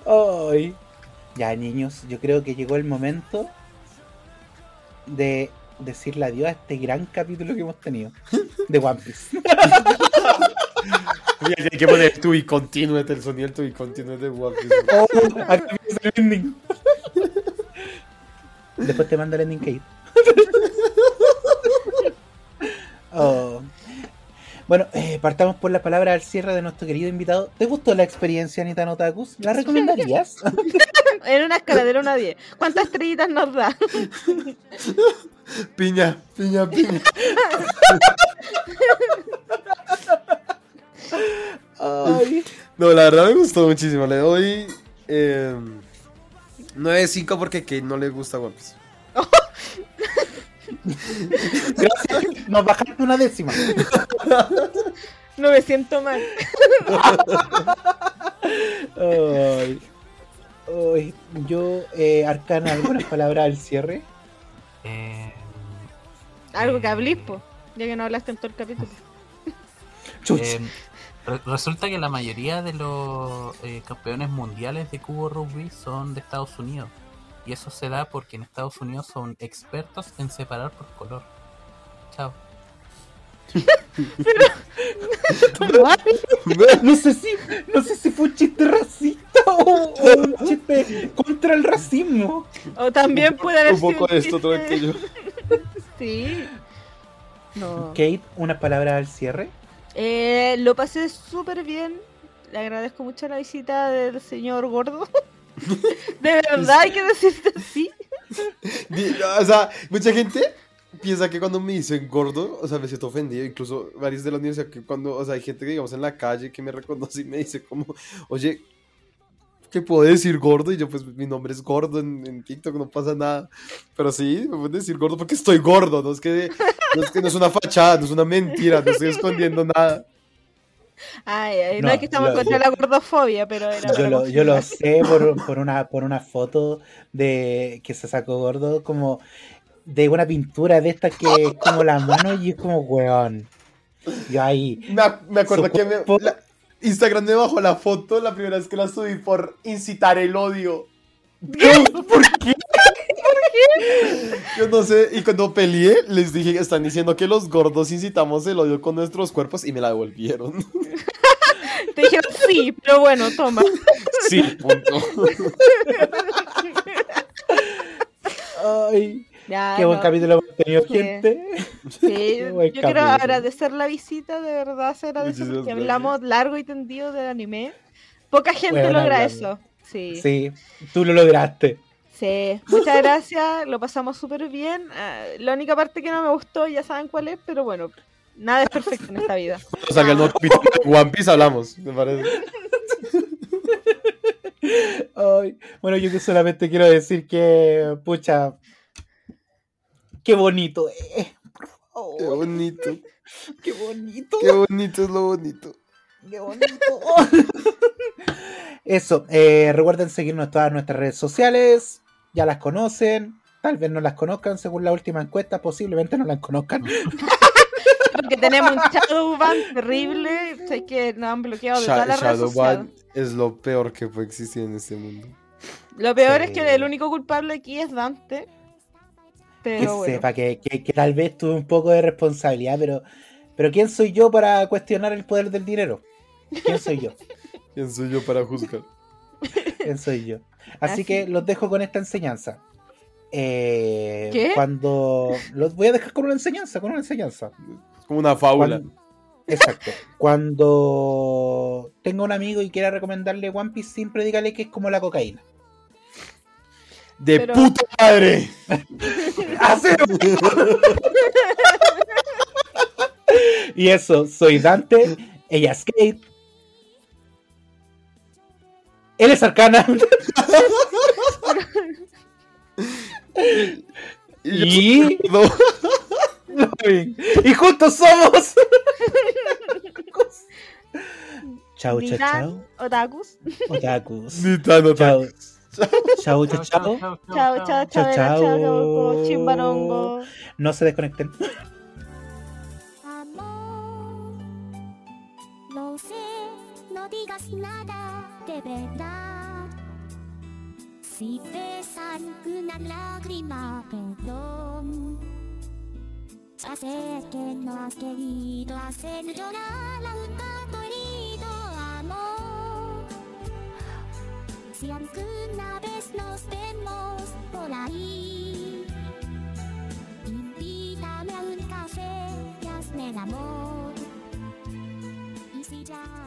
Ay. Ya, niños, yo creo que llegó el momento de decirle adiós a este gran capítulo que hemos tenido de One Piece. Oye, Hay que poner to be continued, el sonido del to be continued de One Piece. Oh, el ending. Después te mando el ending Kate. Oh. Bueno, eh, partamos por la palabra al cierre de nuestro querido invitado. ¿Te gustó la experiencia, Anita Notakus? ¿La recomendarías? En una escala del 1 a 10. ¿Cuántas estrellitas nos da? Piña, piña, piña. Ay. No, la verdad me gustó muchísimo. Le doy eh, 9.5 porque a Kate no le gusta One Piece. Gracias. Nos bajaste una décima. No me siento mal. Ay. Ay, yo, eh, Arcana, algunas palabras al cierre. Eh, Algo que hablís, po. Ya que no hablaste en todo el capítulo. Eh, re- resulta que la mayoría de los eh, campeones mundiales de cubo rugby son de Estados Unidos. Y eso se da porque en Estados Unidos son expertos en separar por color. Chao. No sé si, no sé si fue un chiste racista o, o un chiste contra el racismo. O también puede haber Un poco de esto, chiste- tranquilo. Sí. No. Kate, unas palabras al cierre. Eh, lo pasé súper bien. Le agradezco mucho la visita del señor gordo. De verdad hay que decirte así. O sea, mucha gente piensa que cuando me dicen gordo, o sea, me siento ofendido. Incluso varios de la universidad que cuando, o sea, hay gente que digamos en la calle que me reconoce y me dice como, oye, ¿qué puedo decir gordo? Y yo, pues mi nombre es gordo en, TikTok, no pasa nada. Pero sí, me pueden decir gordo porque estoy gordo, no es, que no es una fachada, no es una mentira, no estoy escondiendo nada. Ay, ay, no, No, es que estamos lo- contra la gordofobia, pero era Yo lo, yo sé por, por una, por una foto de que se sacó gordo como de una pintura de esta que es como la mano y es como weón. Yo ahí. Me, ac- me acuerdo que me, la- Instagram me bajó la foto la primera vez que la subí por incitar el odio. ¿Por qué? Yo no sé, y cuando peleé, les dije, están diciendo que los gordos incitamos el odio con nuestros cuerpos y me la devolvieron. Te dijeron sí, pero bueno, toma. Sí, punto. Ay, Ya, qué buen no, capítulo hemos tenido, Sí. gente. sí, buen yo quiero agradecer la visita, de verdad se agradece porque gracias. hablamos largo y tendido del anime. Poca gente Bueno, logra eso. Sí, sí, Sí, tú lo lograste. Muchas gracias, lo pasamos súper bien. Ah, la única parte que no me gustó, ya saben cuál es, pero bueno, nada es perfecto en esta vida. Cuando salga el nuevo capítulo de One Piece hablamos, me parece. Ay, bueno, yo que solamente quiero decir que, pucha, qué bonito es. Por favor, Qué bonito, qué bonito. qué bonito es lo bonito. Qué bonito. Eso, eh, recuerden seguirnos en todas nuestras redes sociales. Ya las conocen. Tal vez no las conozcan según la última encuesta. Posiblemente no las conozcan. Porque tenemos un Shadowban terrible, sé que nos han bloqueado de Sha- todas las. Shadowban es lo peor que puede existir en este mundo. Lo peor Sí. es que el único culpable aquí es Dante. Que Pero bueno. sepa que, que- que tal vez tuve un poco de responsabilidad, pero, pero ¿quién soy yo para cuestionar el poder del dinero? ¿Quién soy yo? ¿Quién soy yo para juzgar? ¿Quién soy yo? Así, Así. que los dejo con esta enseñanza. Eh, ¿Qué? Cuando los voy a dejar con una enseñanza, con una enseñanza. Es como una fábula. Cuan- Exacto. Cuando tenga un amigo y quiera recomendarle One Piece, siempre dígale que es como la cocaína. ¡De Pero- puta madre! Y eso, soy Dante, ella es Kate. Él es Arcana. Y yo y... juntos somos. chao, chao, Ninan, chao. Otakus. Otakus. Chao, chao, chao. Chao, chao, chao, Chao, chao. chao, chimbarongo. No se desconecten. De verdad. Si besan una lágrima, perdón. Ya sé que no has querido hacer llorar a un herido, amor. Si alguna vez nos vemos por ahí. Invítame a un café y hazme el amor. Y si ya